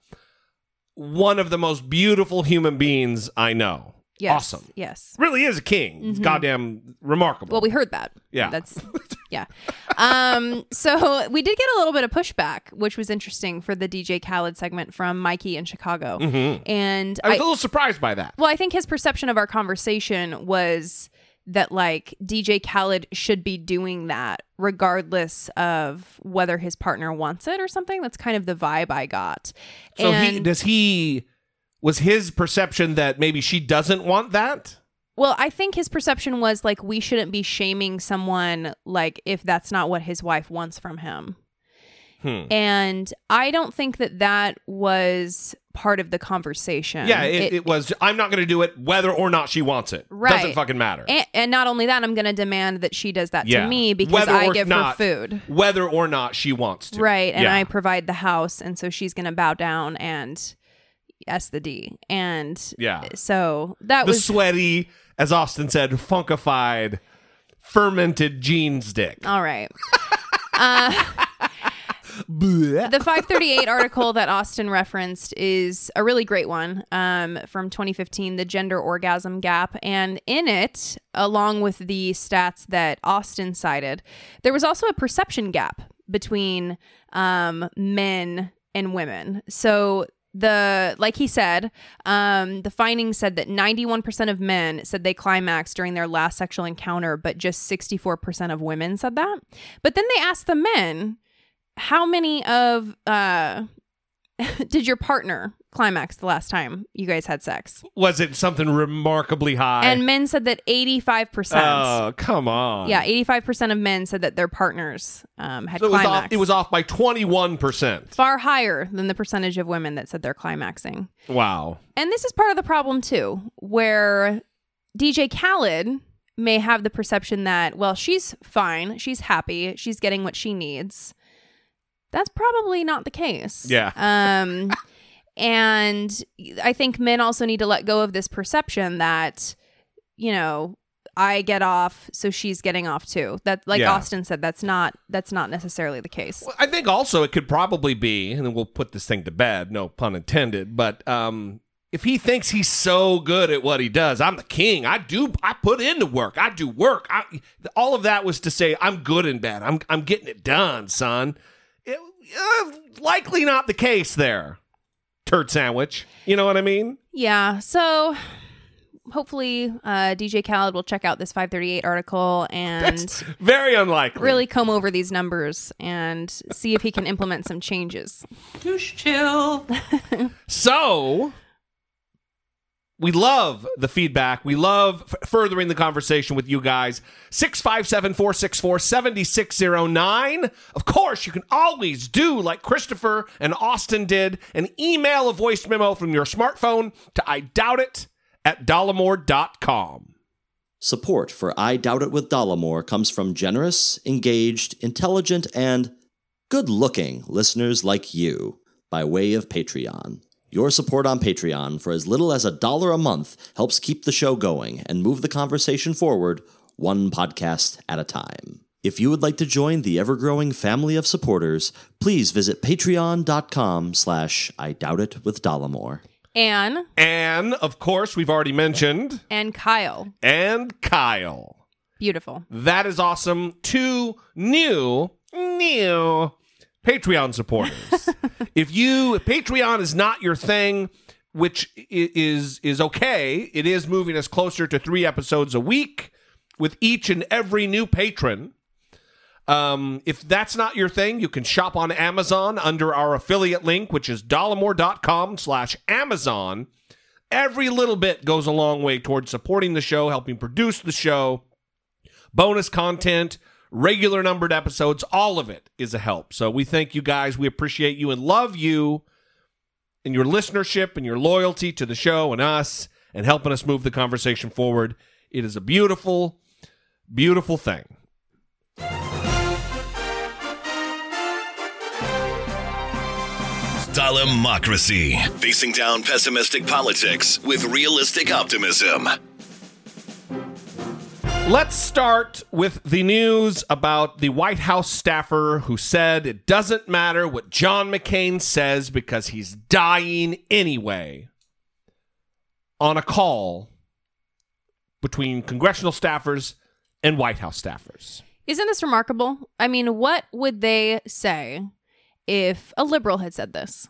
one of the most beautiful human beings I know. yes. Awesome. Yes. Really is a king. It's goddamn remarkable. Well, we heard that. Yeah. That's yeah. Um, so we did get a little bit of pushback, which was interesting for the DJ Khaled segment from Mikey in Chicago. Mhm. And I was I, a little surprised by that. well, I think his perception of our conversation was that like DJ Khaled should be doing that regardless of whether his partner wants it or something. That's kind of the vibe I got. So and he does he was his perception that maybe she doesn't want that? Well, I think his perception was like we shouldn't be shaming someone like if that's not what his wife wants from him. Hmm. And I don't think that that was part of the conversation. Yeah, it, it, was. I'm not going to do it whether or not she wants it. Right, doesn't fucking matter. and, and not only that, I'm going to demand that she does that Yeah. to me because Whether I give not- her food. whether or not she wants to. Right. And Yeah. I provide the house. And so she's going to bow down and S the D. And Yeah. so that the was. sweaty, as Austin said, funkified, fermented jeans dick. all right. uh, The 538 article that Austin referenced is a really great one um, from 2015, The Gender Orgasm Gap. And in it, along with the stats that Austin cited, there was also a perception gap between um, men and women. So the like he said um the findings said that 91% of men said they climaxed during their last sexual encounter but just 64% of women said that but then they asked the men how many of uh did your partner climax the last time you guys had sex Was it something remarkably high? and men said that 85% oh, come on. yeah 85% of men said that their partners um had So it was, off, it was off by 21%. far higher than the percentage of women that said they're climaxing Wow. And this is part of the problem too, where DJ Khaled may have the perception that, well, she's fine, she's happy, she's getting what she needs. That's probably not the case. Yeah. Um and I think men also need to let go of this perception that, you know, I get off, so she's getting off too. That like Yeah. Austin said, that's not that's not necessarily the case. Well, I think also it could probably be, and then we'll put this thing to bed, no pun intended, but um, if he thinks he's so good at what he does, I'm the king. I do. I put in the work. I do work. I, all of that was to say I'm good in bed. I'm I'm getting it done, son. It, uh, likely not the case there. Turd sandwich. You know what I mean? Yeah. So hopefully uh, DJ Khaled will check out this 538 article and That's very unlikely. really comb over these numbers and see if he can implement some changes. Douche chill. So we love the feedback. We love f- furthering the conversation with you guys. 657 464 7609. Of course, you can always do like Christopher and Austin did and email a voice memo from your smartphone to I doubt it at dollemore.com. Support for I Doubt It with Dollemore comes from generous, engaged, intelligent, and good looking listeners like you by way of Patreon. Your support on Patreon for as little as a dollar a month helps keep the show going and move the conversation forward one podcast at a time. If you would like to join the ever-growing family of supporters, please visit patreon.com slash I Doubt It with Dollemore. Anne And of course, we've already mentioned, and Kyle. and Kyle. Beautiful. That is awesome. Two new, new Patreon supporters. if you if Patreon is not your thing, which is is okay, it is moving us closer to three episodes a week with each and every new patron. Um, if that's not your thing, you can shop on Amazon under our affiliate link, which is dollemore.com slash Amazon. Every little bit goes a long way towards supporting the show, helping produce the show bonus content, regular numbered episodes, all of it is a help. So we thank you guys. We appreciate you and love you and your listenership and your loyalty to the show and us and helping us move the conversation forward. It is a beautiful, beautiful thing. Dollemocracy. Facing down pessimistic politics with realistic optimism. Let's start with the news about the White House staffer who said it doesn't matter what John McCain says because he's dying anyway on a call between congressional staffers and White House staffers. Isn't this remarkable? I mean, what would they say if a liberal had said this?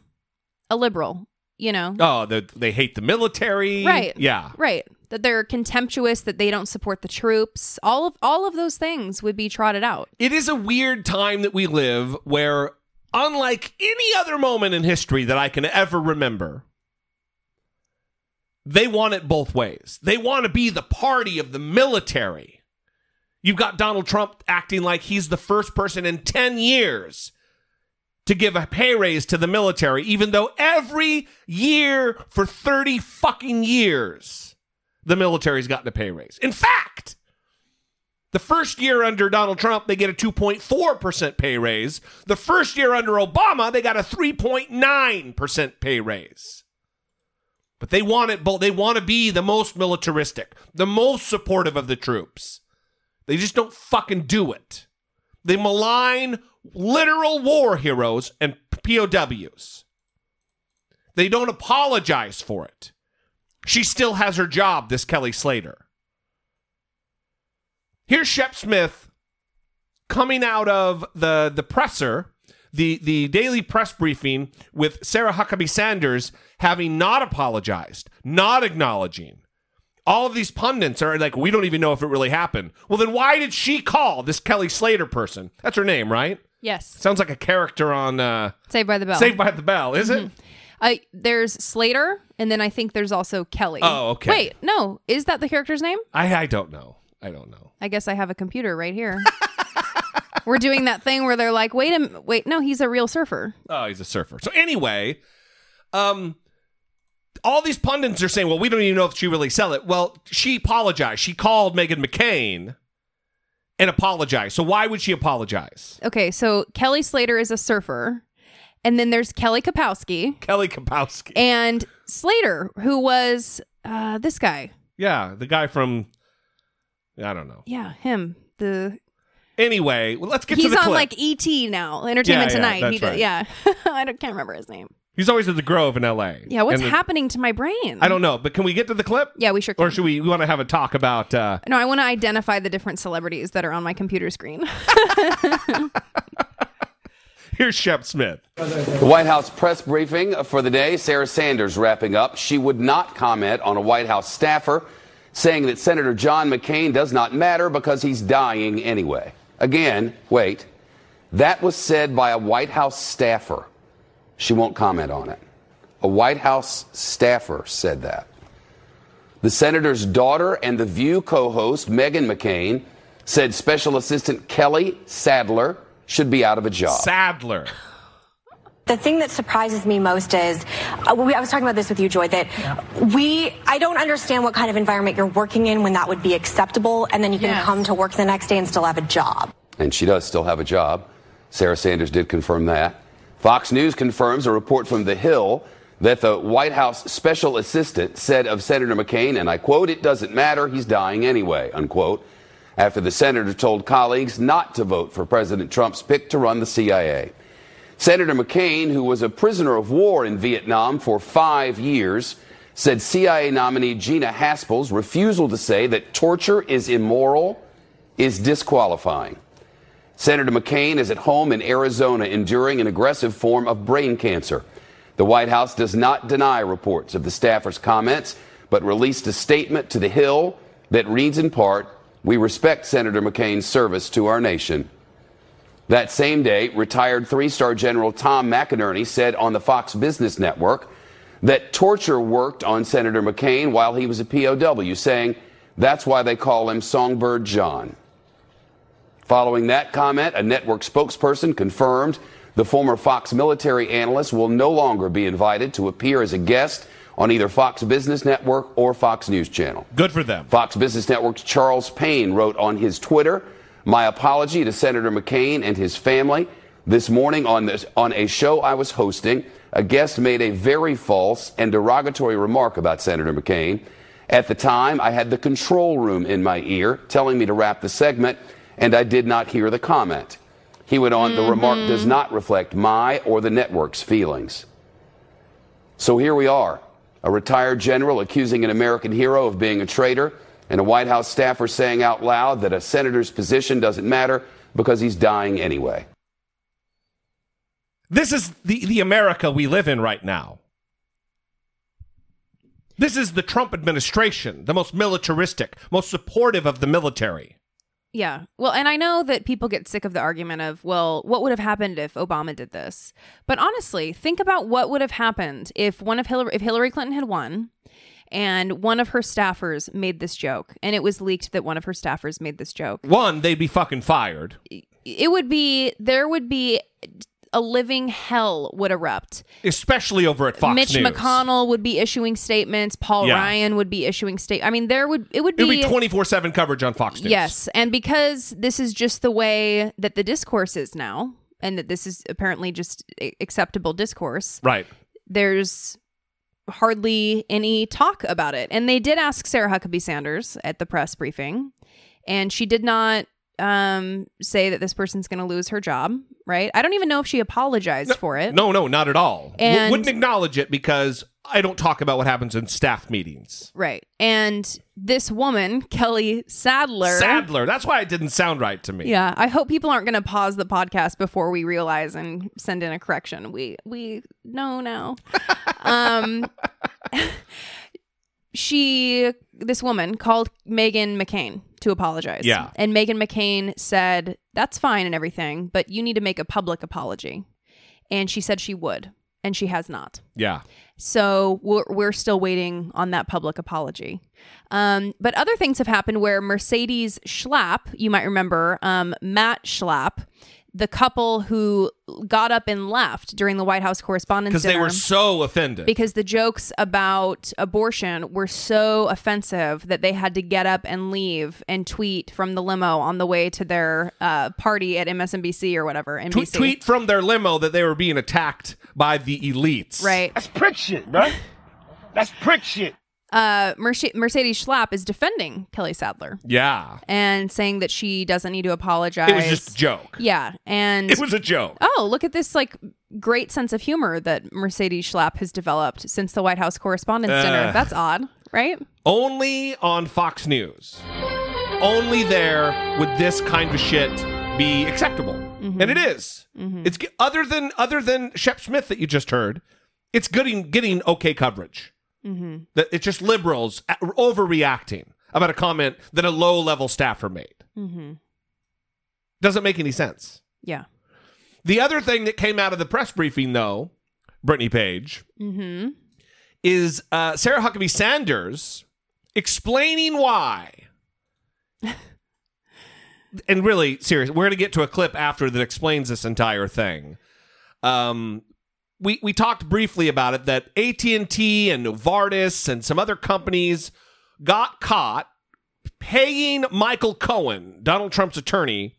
A liberal, you know? Oh, they, they hate the military. Right. Yeah. Right. That they're contemptuous, that they don't support the troops. All of all of those things would be trotted out. It is a weird time that we live where, unlike any other moment in history that I can ever remember, they want it both ways. They want to be the party of the military. You've got Donald Trump acting like he's the first person in 10 years to give a pay raise to the military, even though every year for 30 fucking years, the military's gotten a pay raise. In fact, the first year under Donald Trump, they get a 2.4% pay raise. The first year under Obama, they got a 3.9% pay raise. But they want it both. They want to be the most militaristic, the most supportive of the troops. They just don't fucking do it. They malign literal war heroes and POWs. They don't apologize for it. She still has her job, this Kelly Slater. Here's Shep Smith coming out of the the presser, the the daily press briefing with Sarah Huckabee Sanders having not apologized, not acknowledging. All of these pundits are like, we don't even know if it really happened. Well, then why did she call this Kelly Slater person? That's her name, right? Yes. Sounds like a character on uh, Saved by the Bell. Saved by the Bell, is it? Uh, there's Slater, and then I think there's also Kelly. Oh, okay. Wait, no. Is that the character's name? I I don't know. I don't know. I guess I have a computer right here. We're doing that thing where they're like, wait a m- wait, no, he's a real surfer. Oh, he's a surfer. So anyway, um, all these pundits are saying, well, we don't even know if she really sell it. Well, she apologized. She called Meghan McCain and apologized. So why would she apologize? Okay, so Kelly Slater is a surfer, and then there's Kelly Kapowski Kelly Kapowski. and Slater, who was uh, this guy. yeah, the guy from I don't know. Yeah, him. The Anyway, well, let's get to he's the on clip. like ET now, Entertainment Yeah, yeah, Tonight. that's he did, right. yeah. I don't, can't remember his name. he's always at the Grove in L.A. Yeah, what's And the- happening to my brain? I don't know, but can we get to the clip? Yeah, we sure can. Or should we, we want to have a talk about? Uh, no, I want to identify the different celebrities that are on my computer screen. here's Shep Smith. The White House press briefing for the day. Sarah Sanders wrapping up. She would not comment on a White House staffer saying that Senator John McCain does not matter because he's dying anyway. Again, wait. That was said by a White House staffer. She won't comment on it. A White House staffer said that. The senator's daughter and The View co host, Meghan McCain, said Special Assistant Kelly Sadler should be out of a job. Sadler. The thing that surprises me most is, uh, we, I was talking about this with you, Joy, that we, I don't understand what kind of environment you're working in when that would be acceptable, and then you can Yes. come to work the next day and still have a job. and she does still have a job. Sarah Sanders did confirm that. Fox News confirms a report from The Hill that the White House special assistant said of Senator McCain, and I quote, it doesn't matter, he's dying anyway, unquote, after the senator told colleagues not to vote for President Trump's pick to run the CIA. Senator McCain, who was a prisoner of war in Vietnam for five years, said CIA nominee Gina Haspel's refusal to say that torture is immoral is disqualifying. Senator McCain is at home in Arizona enduring an aggressive form of brain cancer. The White House does not deny reports of the staffer's comments, but released a statement to The Hill that reads in part We respect Senator McCain's service to our nation. That same day, retired three star General Tom McInerney said on the Fox Business Network that torture worked on Senator McCain while he was a POW, saying that's why they call him Songbird John. Following that comment, a network spokesperson confirmed the former Fox military analyst will no longer be invited to appear as a guest on either Fox Business Network or Fox News Channel. Good for them. Fox Business Network's Charles Payne wrote on his Twitter, "My apology to Senator McCain and his family. This morning on this on a show I was hosting, a guest made a very false and derogatory remark about Senator McCain. At the time, I had the control room in my ear telling me to wrap the segment, and I did not hear the comment." He went on, "The remark does mm-hmm. not reflect my or the network's feelings." So here we are a retired general accusing an American hero of being a traitor, and a White House staffer saying out loud that a senator's position doesn't matter because he's dying anyway. This is the, the America we live in right now. This is the Trump administration, the most militaristic, most supportive of the military. Yeah. Well, and I know that people get sick of the argument of, well, what would have happened if Obama did this? But honestly, think about what would have happened if one of Hillary if Hillary Clinton had won and one of her staffers made this joke and it was leaked that one of her staffers made this joke. One, they'd be fucking fired. It would be there would be a living hell would erupt. especially over at Fox News. Mitch News. McConnell would be issuing statements. Paul Yeah. Ryan would be issuing state. I mean, there would it would be 24 7 coverage on Fox News. Yes, and because this is just the way that the discourse is now, and that this is apparently just acceptable discourse, Right. there's hardly any talk about it. And they did ask Sarah Huckabee Sanders at the press briefing, and she did not um, say that this person's going to lose her job, right? I don't even know if she apologized for it. No, no, not at all. W- wouldn't acknowledge it because I don't talk about what happens in staff meetings. Right. And this woman, Kelly Sadler. Sadler. That's why it didn't sound right to me. Yeah, I hope people aren't going to pause the podcast before we realize and send in a correction. We we know now. um she this woman called Meghan McCain to apologize. Yeah. And Meghan McCain said, "That's fine and everything, but you need to make a public apology." And she said she would, and she has not. Yeah. So we're, we're still waiting on that public apology. Um, but other things have happened where Mercedes Schlapp, you might remember, um, Matt Schlapp, the couple who got up and left during the White House Correspondents' Because they were so offended. because the jokes about abortion were so offensive that they had to get up and leave and tweet from the limo on the way to their uh, party at MSNBC or whatever. NBC. Tweet, tweet from their limo that they were being attacked by the elites. Right. That's prick shit, right? That's prick shit. Uh, Merce- Mercedes Schlapp is defending Kelly Sadler. Yeah. and saying that she doesn't need to apologize. It was just a joke. Yeah, and It was a joke. oh, look at this like great sense of humor that Mercedes Schlapp has developed since the White House Correspondents' Uh. Dinner. That's odd, right? Only on Fox News. Only there would this kind of shit be acceptable. Mm-hmm. And it is. It's other than other than Shep Smith that you just heard. It's getting getting okay coverage. Mm-hmm. That it's just liberals overreacting about a comment that a low level staffer made. Mm-hmm. Doesn't make any sense. Yeah. The other thing that came out of the press briefing, though, Brittany Page, Mm-hmm. is uh, Sarah Huckabee Sanders explaining why. and really, serious, we're going to get to a clip after that explains this entire thing. Um, we we talked briefly about it that AT and T and Novartis and some other companies got caught paying Michael Cohen, Donald Trump's attorney,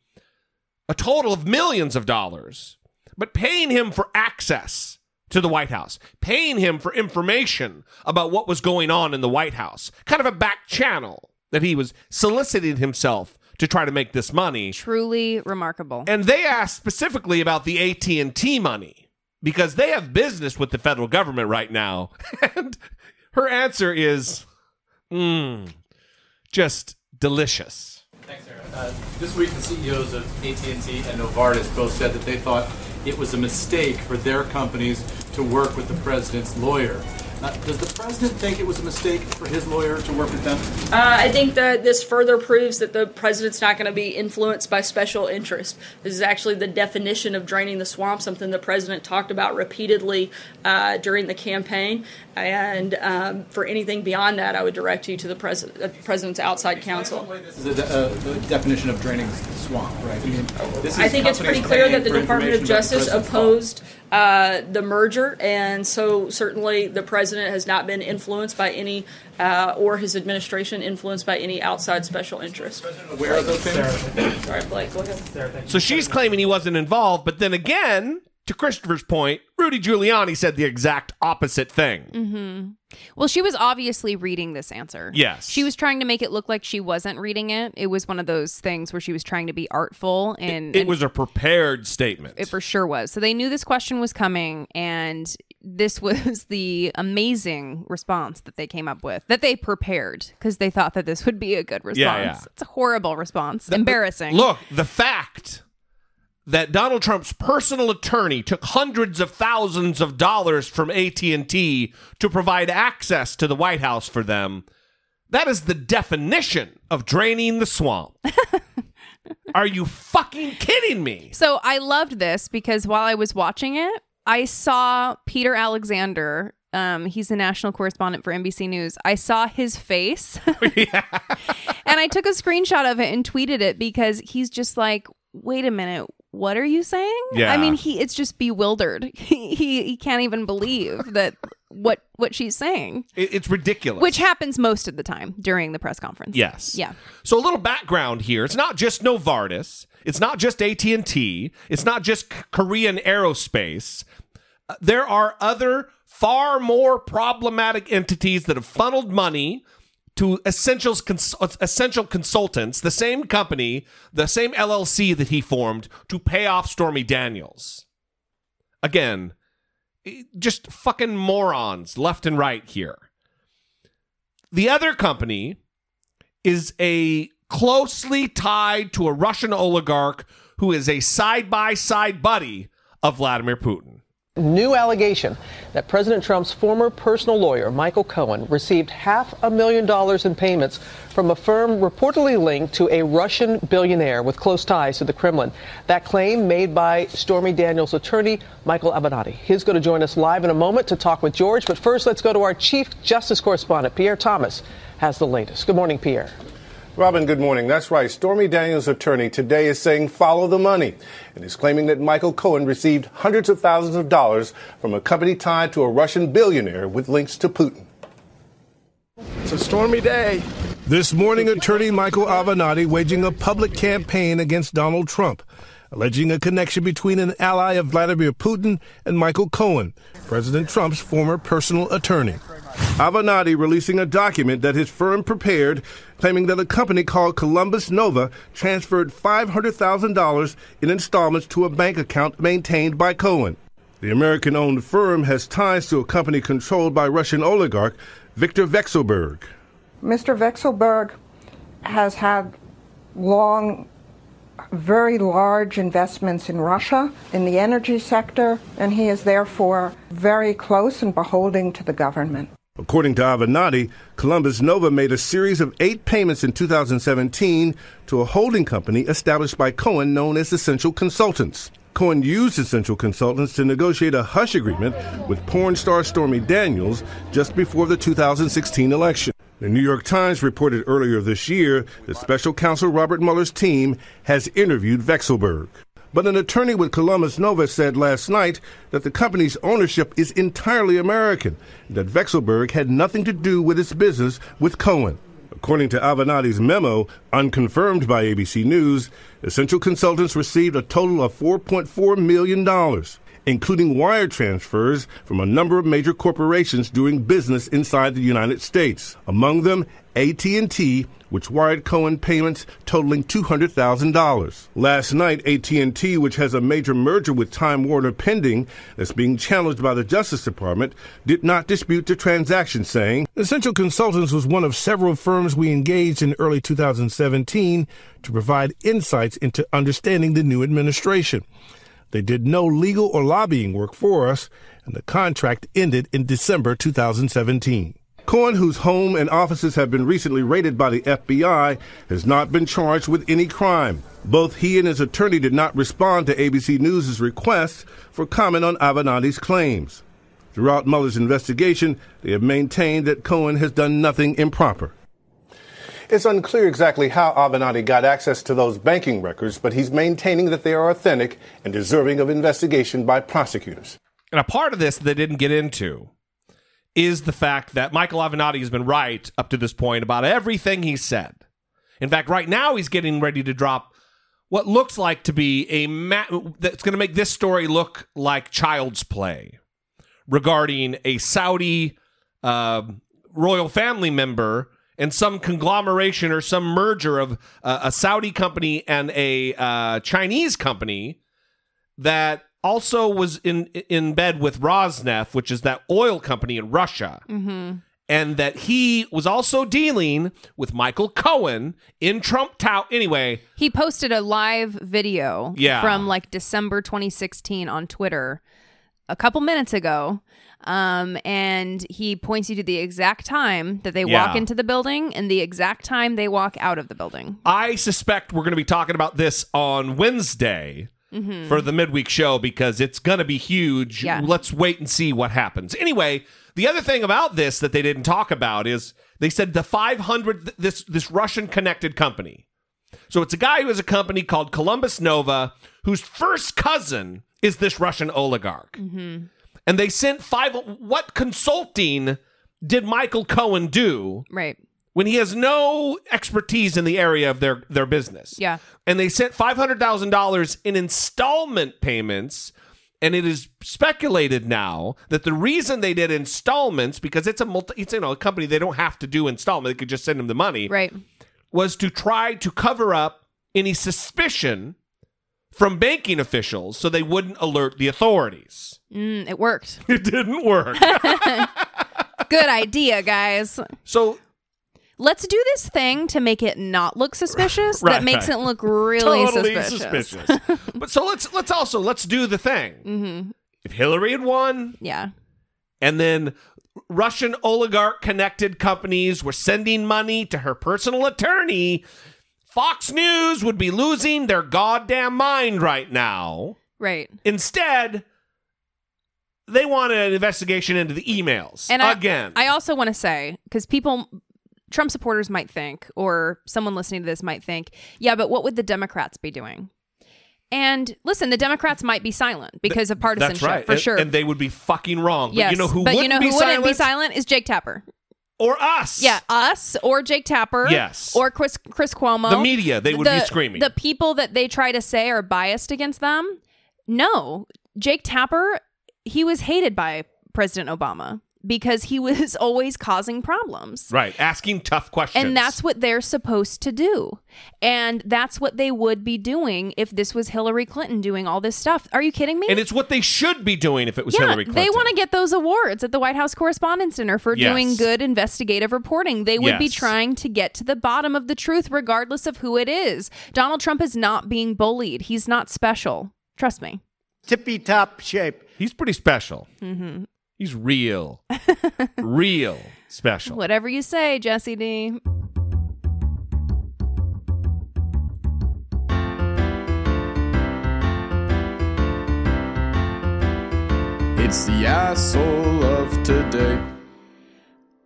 a total of millions of dollars, but paying him for access to the White House, paying him for information about what was going on in the White House, kind of a back channel that he was soliciting himself to try to make this money. Truly remarkable. And they asked specifically about the AT&T money because they have business with the federal government right now. And her answer is mm, just delicious. Thanks, Sarah. Uh, this week, the CEOs of AT&T and Novartis both said that they thought it was a mistake for their companies to work with the president's lawyer. Uh, does the president think it was a mistake for his lawyer to work with them? Uh, I think that this further proves that the president's not going to be influenced by special interest. This is actually the definition of draining the swamp, something the president talked about repeatedly uh, during the campaign. And um, for anything beyond that, I would direct you to the president, uh, president's outside counsel. This is a uh, the definition of draining the swamp, right? I mean, this is I think it's pretty clear that the Department of information about the Justice opposed uh, the merger, and so certainly the president has not been influenced by any, uh, or his administration influenced by any outside special interest. Aware of those things? Sorry, Blake, go ahead. So she's claiming he wasn't involved, but then again, to Christopher's point, Rudy Giuliani said the exact opposite thing. Mm-hmm. Well, she was obviously reading this answer. Yes. She was trying to make it look like she wasn't reading it. It was one of those things where she was trying to be artful and It and was a prepared statement. it for sure was. So they knew this question was coming and this was the amazing response that they came up with. That they prepared because they thought that this would be a good response. Yeah, yeah. It's a horrible response. Embarrassing. Look, the fact that Donald Trump's personal attorney took hundreds of thousands of dollars from AT&T to provide access to the White House for them, that is the definition of draining the swamp. Are you fucking kidding me? So I loved this because while I was watching it, I saw Peter Alexander. Um, he's the national correspondent for NBC News. I saw his face, and I took a screenshot of it and tweeted it because he's just like, "Wait a minute, what are you saying?" Yeah. I mean, he it's just bewildered. He he, he can't even believe that what what she's saying, It- it's ridiculous. which happens most of the time during the press conference. Yes. Yeah. So a little background here. It's not just Novartis. It's not just AT&T. It's not just K- Korean Aerospace. Uh, There are other far more problematic entities that have funneled money to Essentials Cons- Essential Consultants, the same company, the same LLC that he formed to pay off Stormy Daniels. Again, just fucking morons left and right here. The other company is a closely tied to a Russian oligarch who is a side by side buddy of Vladimir Putin. New allegation that President Trump's former personal lawyer, Michael Cohen, received half a million dollars in payments from a firm reportedly linked to a Russian billionaire with close ties to the Kremlin. That claim made by Stormy Daniels' attorney, Michael Avenatti. He's going to join us live in a moment to talk with George. But first, let's go to our chief justice correspondent, Pierre Thomas, has the latest. Good morning, Pierre. Robin, good morning. That's right. Stormy Daniels' attorney today is saying follow the money and is claiming that Michael Cohen received hundreds of thousands of dollars from a company tied to a Russian billionaire with links to Putin. It's a stormy day. This morning, attorney Michael Avenatti waging a public campaign against Donald Trump, alleging a connection between an ally of Vladimir Putin and Michael Cohen, President Trump's former personal attorney. Avenatti releasing a document that his firm prepared claiming that a company called Columbus Nova transferred $500,000 in installments to a bank account maintained by Cohen. The American owned firm has ties to a company controlled by Russian oligarch Viktor Vekselberg. Mr. Vekselberg has had long, very large investments in Russia in the energy sector, and he is therefore very close and beholding to the government. According to Avenatti, Columbus Nova made a series of eight payments in 2017 to a holding company established by Cohen known as Essential Consultants. Cohen used Essential Consultants to negotiate a hush agreement with porn star Stormy Daniels just before the 2016 election. The New York Times reported earlier this year that special counsel Robert Mueller's team has interviewed Vekselberg. But an attorney with Columbus Nova said last night that the company's ownership is entirely American, that Vekselberg had nothing to do with its business with Cohen. According to Avenatti's memo, unconfirmed by ABC News, Essential Consultants received a total of $4.4 million, including wire transfers from a number of major corporations doing business inside the United States. Among them, AT&T, which wired Cohen payments totaling $200,000. Last night, AT&T, which has a major merger with Time Warner pending that's being challenged by the Justice Department, did not dispute the transaction, saying, Essential Consultants was one of several firms we engaged in early 2017 to provide insights into understanding the new administration. They did no legal or lobbying work for us, and the contract ended in December 2017. Cohen, whose home and offices have been recently raided by the FBI, has not been charged with any crime. Both he and his attorney did not respond to ABC News' request for comment on Avenatti's claims. Throughout Mueller's investigation, they have maintained that Cohen has done nothing improper. It's unclear exactly how Avenatti got access to those banking records, but he's maintaining that they are authentic and deserving of investigation by prosecutors. And a part of this they didn't get into is the fact that Michael Avenatti has been right up to this point about everything he said. In fact, right now he's getting ready to drop what looks like to be a ma- that's going to make this story look like child's play regarding a Saudi uh, royal family member and some conglomeration or some merger of uh, a Saudi company and a uh, Chinese company that also was in in bed with Rosneft, which is that oil company in Russia. Mm-hmm. And that he was also dealing with Michael Cohen in Trump Tower. Anyway, He posted a live video Yeah. from like December 2016 on Twitter a couple minutes ago. Um, and he points you to the exact time that they walk into the building and the exact time they walk out of the building. I suspect we're going to be talking about this on Wednesday Mhm. for the midweek show because it's going to be huge. Yeah. Let's wait and see what happens. Anyway, the other thing about this that they didn't talk about is they said the 500 this this Russian connected company. So it's a guy who has a company called Columbus Nova whose first cousin is this Russian oligarch. Mm-hmm. And they sent five what consulting did Michael Cohen do? Right. When he has no expertise in the area of their their business Yeah. and they sent $500,000 in installment payments And it is speculated now that the reason they did installments because it's a multi, it's you know a company they don't have to do installment; they could just send them the money. Right. Was to try to cover up any suspicion from banking officials so they wouldn't alert the authorities. Mm, it worked. It didn't work. Good idea, guys. So let's do this thing to make it not look suspicious. Right, that makes right. it look really totally suspicious. suspicious. but so let's let's also let's do the thing. hmm If Hillary had won, Yeah. and then Russian oligarch connected companies were sending money to her personal attorney, Fox News would be losing their goddamn mind right now. Right. Instead, they want an investigation into the emails And I, again. I also want to say because people, Trump supporters might think, or someone listening to this might think, yeah, but what would the Democrats be doing? And listen, the Democrats might be silent because of partisanship, That's right, for and, sure. and they would be fucking wrong. But yes, you know who but wouldn't you know be who silent? wouldn't be silent is Jake Tapper. Or us. Yeah, us or Jake Tapper. Yes. Or Chris Chris Cuomo. The media, they would be screaming. The people that they try to say are biased against them. No, Jake Tapper, he was hated by President Obama because he was always causing problems. Right, asking tough questions. And that's what they're supposed to do. And that's what they would be doing if this was Hillary Clinton doing all this stuff. Are you kidding me? And it's what they should be doing if it was yeah, Hillary Clinton. they want to get those awards at the White House Correspondents' Dinner for Yes. doing good investigative reporting. They would be trying to get to the bottom of the truth, regardless of who it is. Donald Trump is not being bullied. He's not special. Trust me. tippy top shape. He's pretty special. hmm He's real, real special. Whatever you say, Jesse D. It's the asshole of today.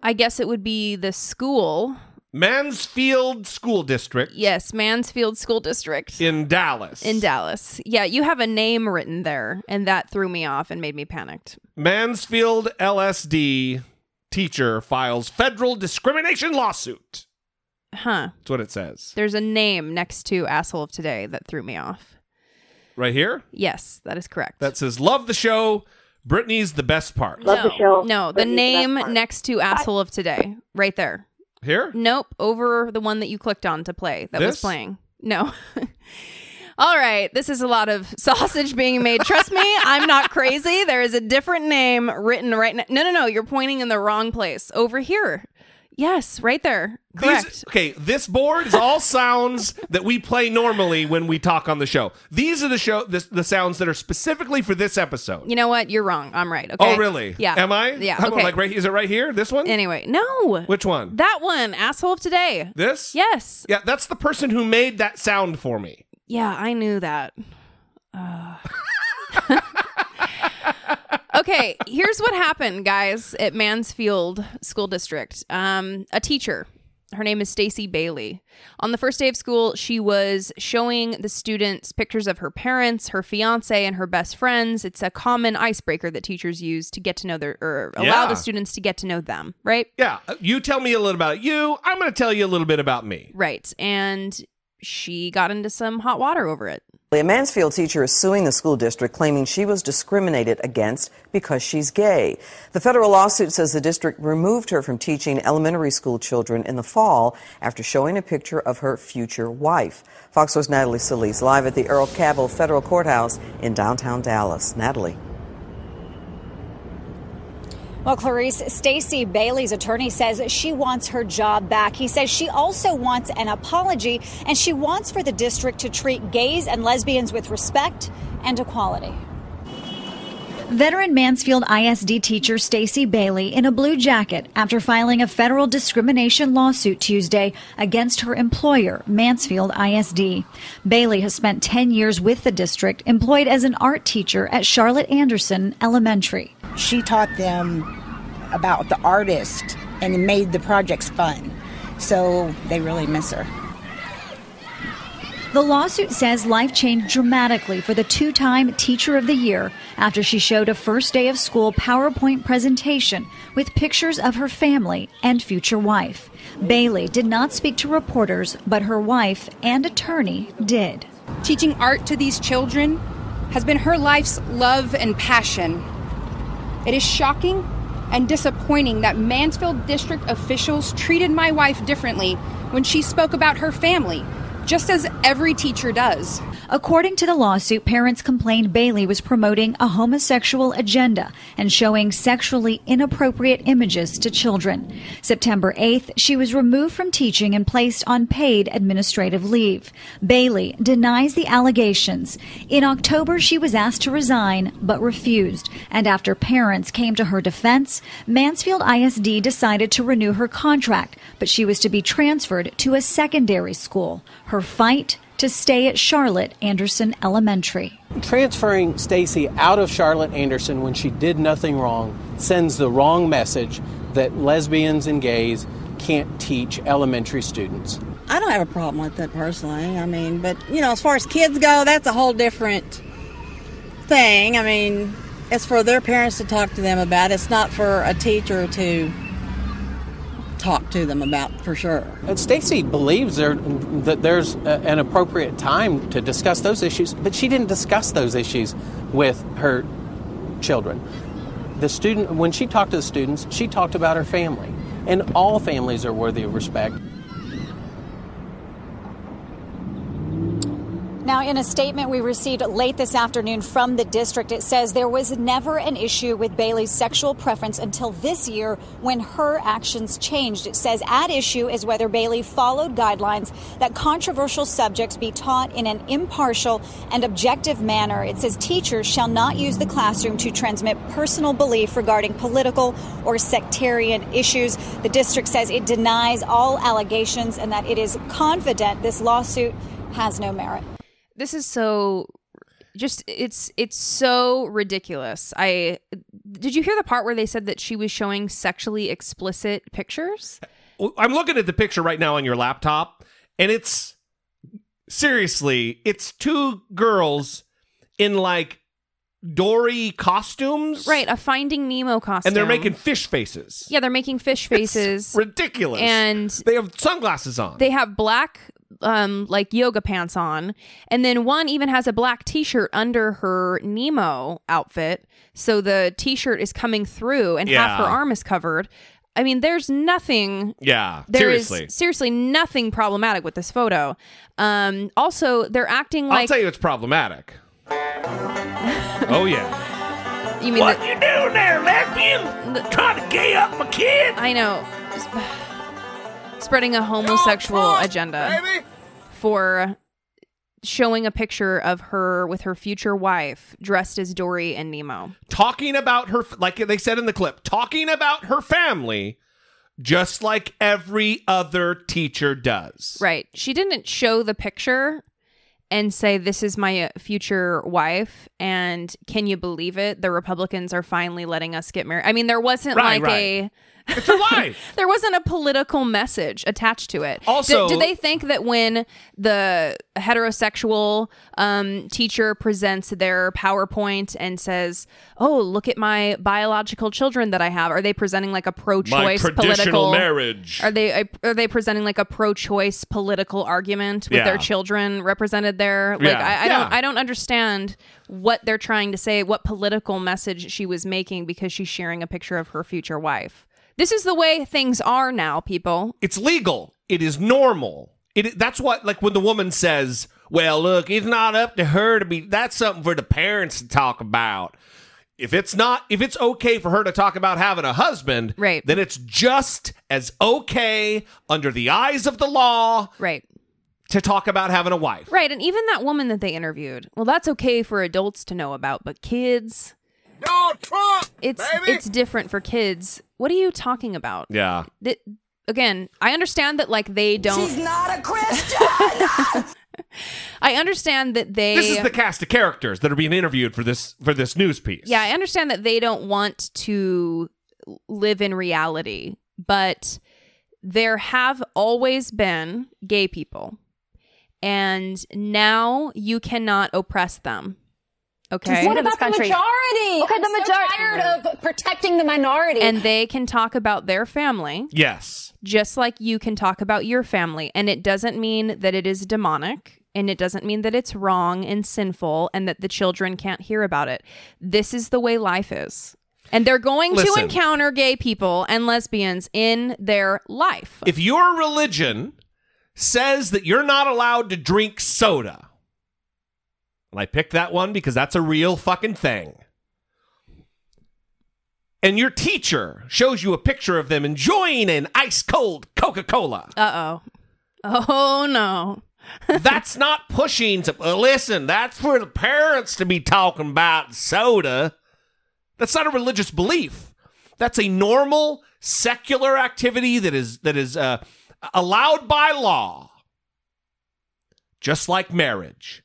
I guess it would be the school. Mansfield School District Yes, Mansfield School District in Dallas. in Dallas. Yeah, you have a name written there, and that threw me off and made me panicked. Mansfield ISD teacher files federal discrimination lawsuit. Huh. That's what it says. There's a name next to asshole of today that threw me off. Right here? Yes, that is correct. That says, Love the show. Brittany's the best part. no, No, the name next to asshole of today, right there. Here? Nope, over the one that you clicked on to play that was playing. No. All right, this is a lot of sausage being made. Trust me, I'm not crazy. There is a different name written right now. No, no, no, you're pointing in the wrong place. Over here. Yes, right there. Correct. These, okay, this board is all sounds that we play normally when we talk on the show. These are the show the, the sounds that are specifically for this episode. you know what? You're wrong. I'm right. Okay. Oh, really? Yeah. Am I? Yeah. How about, okay. like right? Is it right here? This one? Anyway, no. Which one? That one, asshole of today. This? Yes. Yeah, that's the person who made that sound for me. Yeah, I knew that. Uh. okay, here's what happened, guys, at Mansfield School District. Um, a teacher, her name is Stacy Bailey. On the first day of school, she was showing the students pictures of her parents, her fiance, and her best friends. It's a common icebreaker that teachers use to get to know their or allow Yeah. the students to get to know them, right? Yeah, uh, you tell me a little about you. I'm going to tell you a little bit about me. Right. And she got into some hot water over it. A Mansfield teacher is suing the school district claiming she was discriminated against because she's gay. The federal lawsuit says the district removed her from teaching elementary school children in the fall after showing a picture of her future wife. Fox was Natalie Solis live at the Earl Cabell Federal Courthouse in downtown Dallas. Natalie. Well, Clarice, Stacy Bailey's attorney says she wants her job back. He says she also wants an apology and she wants for the district to treat gays and lesbians with respect and equality. Veteran Mansfield ISD teacher Stacy Bailey in a blue jacket after filing a federal discrimination lawsuit Tuesday against her employer, Mansfield ISD. Bailey has spent 10 years with the district, employed as an art teacher at Charlotte Anderson Elementary. She taught them about the artist and made the projects fun. So they really miss her. The lawsuit says life changed dramatically for the two time Teacher of the Year after she showed a first day of school PowerPoint presentation with pictures of her family and future wife. Bailey did not speak to reporters, but her wife and attorney did. Teaching art to these children has been her life's love and passion. It is shocking and disappointing that Mansfield District officials treated my wife differently when she spoke about her family, just as every teacher does. According to the lawsuit, parents complained Bailey was promoting a homosexual agenda and showing sexually inappropriate images to children. September 8th, she was removed from teaching and placed on paid administrative leave. Bailey denies the allegations. In October, she was asked to resign but refused. And after parents came to her defense, Mansfield ISD decided to renew her contract, but she was to be transferred to a secondary school. Her fight to stay at Charlotte Anderson Elementary. Transferring Stacy out of Charlotte Anderson when she did nothing wrong sends the wrong message that lesbians and gays can't teach elementary students. I don't have a problem with that personally. I mean, but you know, as far as kids go, that's a whole different thing. I mean, it's for their parents to talk to them about. It's not for a teacher to talk to them about for sure. And Stacy believes there, that there's a, an appropriate time to discuss those issues, but she didn't discuss those issues with her children. The student, when she talked to the students, she talked about her family, and all families are worthy of respect. Now, in a statement we received late this afternoon from the district, it says there was never an issue with Bailey's sexual preference until this year when her actions changed. It says at issue is whether Bailey followed guidelines that controversial subjects be taught in an impartial and objective manner. It says teachers shall not use the classroom to transmit personal belief regarding political or sectarian issues. The district says it denies all allegations and that it is confident this lawsuit has no merit this is so just it's it's so ridiculous. I did you hear the part where they said that she was showing sexually explicit pictures? I'm looking at the picture right now on your laptop and it's seriously, it's two girls in like Dory costumes. Right, a Finding Nemo costume. And they're making fish faces. Yeah, they're making fish faces. It's ridiculous. And they have sunglasses on. They have black um like yoga pants on and then one even has a black t-shirt under her nemo outfit so the t-shirt is coming through and Yeah. half her arm is covered i mean there's nothing Yeah, there is seriously. seriously nothing problematic with this photo um also they're acting like. I'll tell you it's problematic. oh yeah. you mean What that- you doing there, lesbian? Trying to gay up my kid? I know. Spreading a homosexual agenda for showing a picture of her with her future wife dressed as Dory and Nemo. Talking about her like they said in the clip, talking about her family just like every other teacher does. Right. She didn't show the picture and say, This is my uh, future wife. And can you believe it? The Republicans are finally letting us get married. I mean, there wasn't Right, like right. a. It's her life. there wasn't a political message attached to it. Also- did, did they think that when the heterosexual um, teacher presents their PowerPoint and says, "Oh, look at my biological children that I have," are they presenting like a pro-choice My political marriage. Are they are they presenting like a pro-choice political argument with Yeah. their children represented there? Like Yeah. I, I Yeah. don't I don't understand what they're trying to say, what political message she was making because she's sharing a picture of her future wife. This is the way things are now, people. It's legal. It is normal. It that's what like when the woman says, "Well, look, it's not up to her to be that's something for the parents to talk about." If it's not if it's okay for her to talk about having a husband, right. then it's just as okay under the eyes of the law right. to talk about having a wife. Right, and even that woman that they interviewed. Well, that's okay for adults to know about, but kids Donald Trump, it's baby. it's different for kids. What are you talking about? Yeah. Th- again, I understand that like they don't She's not a Christian. I understand that they This is the cast of characters that are being interviewed for this for this news piece. Yeah, I understand that they don't want to live in reality, but there have always been gay people. And now you cannot oppress them. Okay. What about the majority? Okay, I'm the so majority- tired of protecting the minority. And they can talk about their family. Yes. Just like you can talk about your family. And it doesn't mean that it is demonic. And it doesn't mean that it's wrong and sinful and that the children can't hear about it. This is the way life is. And they're going Listen. to encounter gay people and lesbians in their life. If your religion says that you're not allowed to drink soda, and I picked that one because that's a real fucking thing. And your teacher shows you a picture of them enjoying an ice cold Coca Cola. Uh oh. Oh no. that's not pushing to uh, listen, that's for the parents to be talking about soda. That's not a religious belief. That's a normal secular activity that is that is uh, allowed by law. Just like marriage.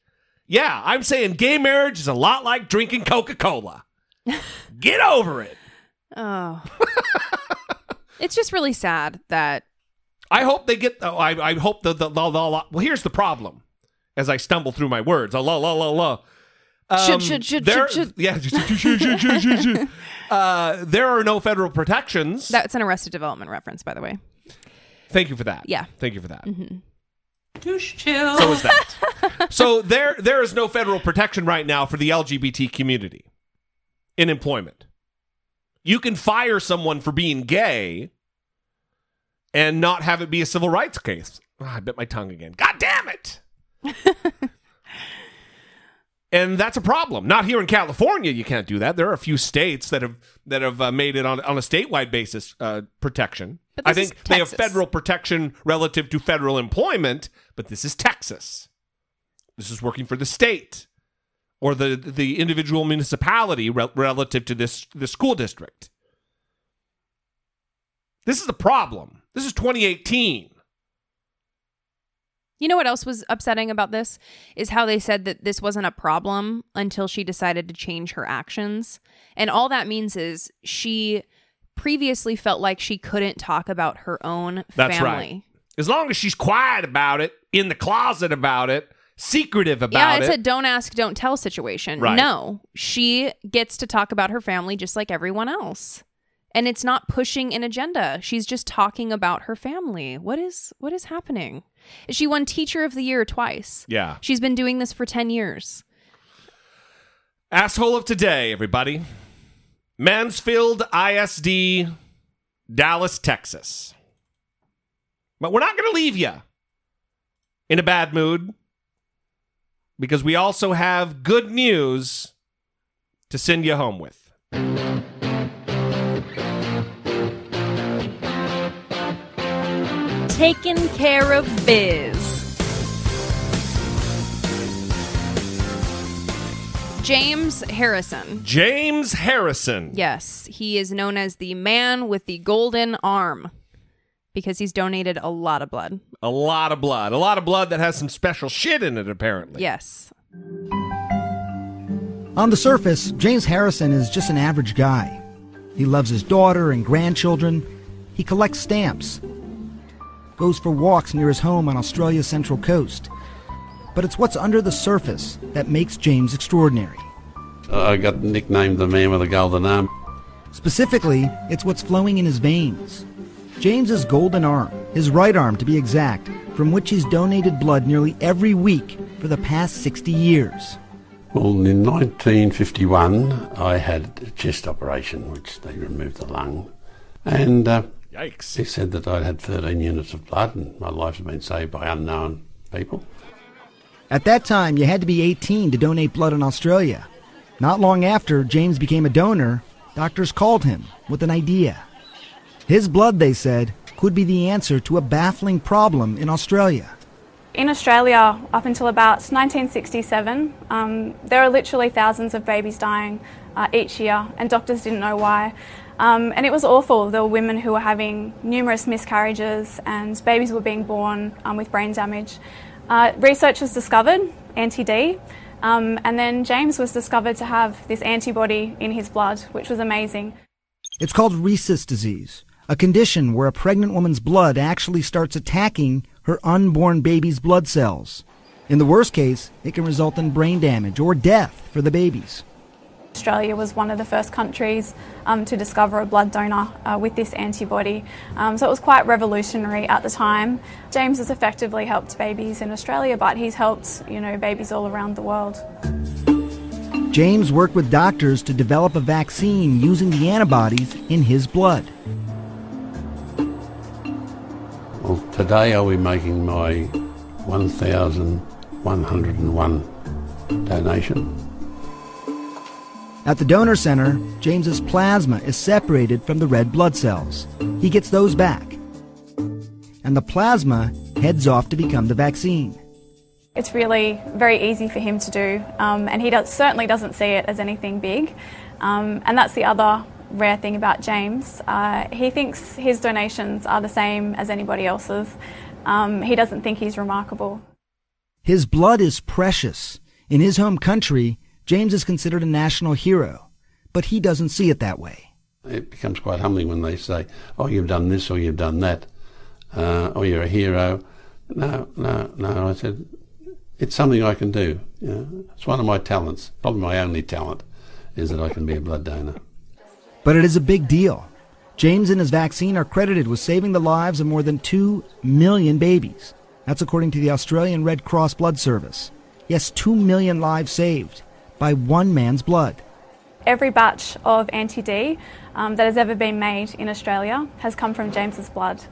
Yeah, I'm saying gay marriage is a lot like drinking Coca-Cola. Get over it. Oh. it's just really sad that I hope they get. Oh, I, I hope the the, the, the well. Here's the problem. As I stumble through my words, la la la la. Should, should, should, there, should, should. Yeah, should, should, should. Uh, there are no federal protections. that's an Arrested Development reference, by the way. Thank you for that. Yeah. Thank you for that. Mm-hmm. Douche chill. So is that. so there there is no federal protection right now for the LGBT community in employment. You can fire someone for being gay and not have it be a civil rights case. Ah, I bit my tongue again. God damn it. and that's a problem. Not here in California, you can't do that. There are a few states that have that have uh, made it on on a statewide basis uh, protection. I think they have federal protection relative to federal employment, but this is Texas. This is working for the state or the the individual municipality rel- relative to this the school district. This is a problem. This is 2018. You know what else was upsetting about this is how they said that this wasn't a problem until she decided to change her actions. And all that means is she previously felt like she couldn't talk about her own That's family. right. As long as she's quiet about it, in the closet about it, secretive about it. Yeah, it's it. a don't ask, don't tell situation. Right. No, she gets to talk about her family just like everyone else. And it's not pushing an agenda. She's just talking about her family. What is what is happening? She won teacher of the year twice. yeah. She's been doing this for 10 years. Asshole of today, everybody. Mansfield ISD, Dallas, Texas. But we're not going to leave you in a bad mood because we also have good news to send you home with. Taking care of biz. James Harrison. James Harrison. Yes, he is known as the man with the golden arm because he's donated a lot of blood. A lot of blood. A lot of blood that has some special shit in it, apparently. Yes. On the surface, James Harrison is just an average guy. He loves his daughter and grandchildren. He collects stamps. Goes for walks near his home on Australia's central coast. But it's what's under the surface that makes James extraordinary. I got nicknamed the man with the golden arm. Specifically, it's what's flowing in his veins. James's golden arm, his right arm to be exact, from which he's donated blood nearly every week for the past 60 years. Well, in 1951, I had a chest operation, which they removed the lung. And uh, Yikes. they said that I'd had 13 units of blood and my life had been saved by unknown people. At that time, you had to be 18 to donate blood in Australia. Not long after James became a donor, doctors called him with an idea. His blood, they said, could be the answer to a baffling problem in Australia. In Australia, up until about 1967, um, there are literally thousands of babies dying uh, each year, and doctors didn't know why. Um, and it was awful. There were women who were having numerous miscarriages, and babies were being born um, with brain damage. Uh, researchers discovered anti-D, um, and then James was discovered to have this antibody in his blood, which was amazing. It's called rhesus disease, a condition where a pregnant woman's blood actually starts attacking her unborn baby's blood cells. In the worst case, it can result in brain damage or death for the babies. Australia was one of the first countries um, to discover a blood donor uh, with this antibody, um, so it was quite revolutionary at the time. James has effectively helped babies in Australia, but he's helped you know babies all around the world. James worked with doctors to develop a vaccine using the antibodies in his blood. Well, today I'll be making my 1,101 donation. At the donor center, James's plasma is separated from the red blood cells. He gets those back. And the plasma heads off to become the vaccine. It's really very easy for him to do, um, and he does, certainly doesn't see it as anything big. Um, and that's the other rare thing about James. Uh, he thinks his donations are the same as anybody else's. Um, he doesn't think he's remarkable. His blood is precious. In his home country, James is considered a national hero, but he doesn't see it that way. It becomes quite humbling when they say, oh, you've done this or you've done that, uh, or you're a hero. No, no, no. I said, it's something I can do. You know, it's one of my talents, probably my only talent, is that I can be a blood donor. But it is a big deal. James and his vaccine are credited with saving the lives of more than 2 million babies. That's according to the Australian Red Cross Blood Service. Yes, 2 million lives saved by one man's blood. Every batch of anti D um, that has ever been made in Australia has come from James's blood,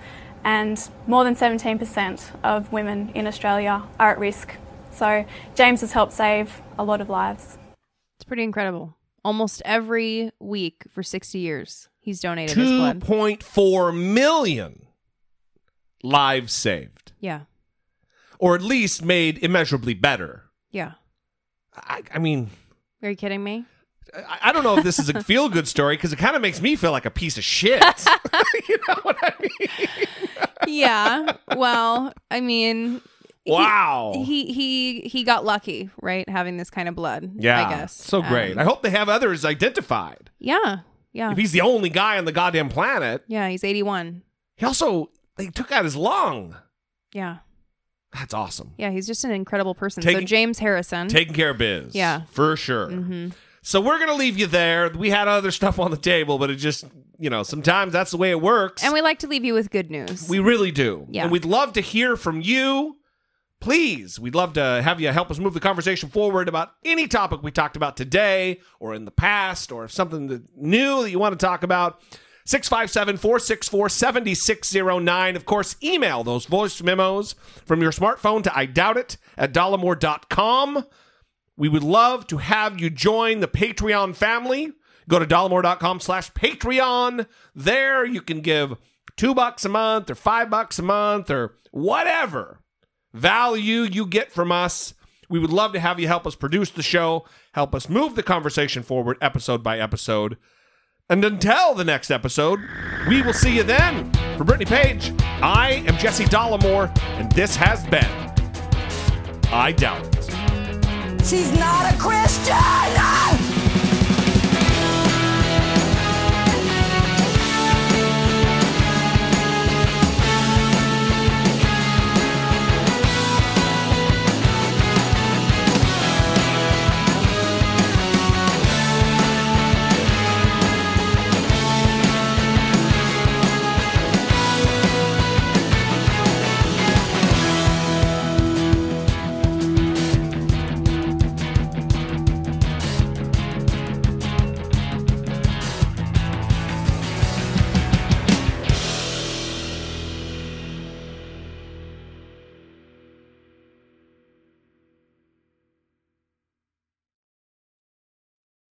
and more than 17% of women in Australia are at risk. So, James has helped save a lot of lives. It's pretty incredible. Almost every week for 60 years, he's donated his blood. 2.4 million lives saved. Yeah. Or at least made immeasurably better. Yeah. I, I mean, Are you kidding me? I, I don't know if this is a feel good story because it kind of makes me feel like a piece of shit. you know what I mean? yeah. Well, I mean, Wow. He, he he got lucky, right? Having this kind of blood. Yeah. I guess. So great. Um, I hope they have others identified. yeah. Yeah. If he's the only guy on the goddamn planet, yeah. He's 81. he also, they took out his lung. Yeah. That's awesome. Yeah. He's just an incredible person. so James Harrison. Taking care of biz. Yeah. For sure. Mhm. So we're going to leave you there. We had other stuff on the table, but it just, you know, sometimes that's the way it works. And we like to leave you with good news. We really do. Yeah. And we'd love to hear from you. Please, we'd love to have you help us move the conversation forward about any topic we talked about today or in the past or if something new that you want to talk about. 657 464 7609. Of course, email those voice memos from your smartphone to I doubt it at dollemore.com. We would love to have you join the Patreon family. Go to dollemore.com slash Patreon. There you can give two bucks a month or five bucks a month or whatever value you get from us. We would love to have you help us produce the show, help us move the conversation forward episode by episode. And until the next episode, we will see you then. For Brittany Page, I am Jesse Dollemore, and this has been I Doubt It. She's not a Christian!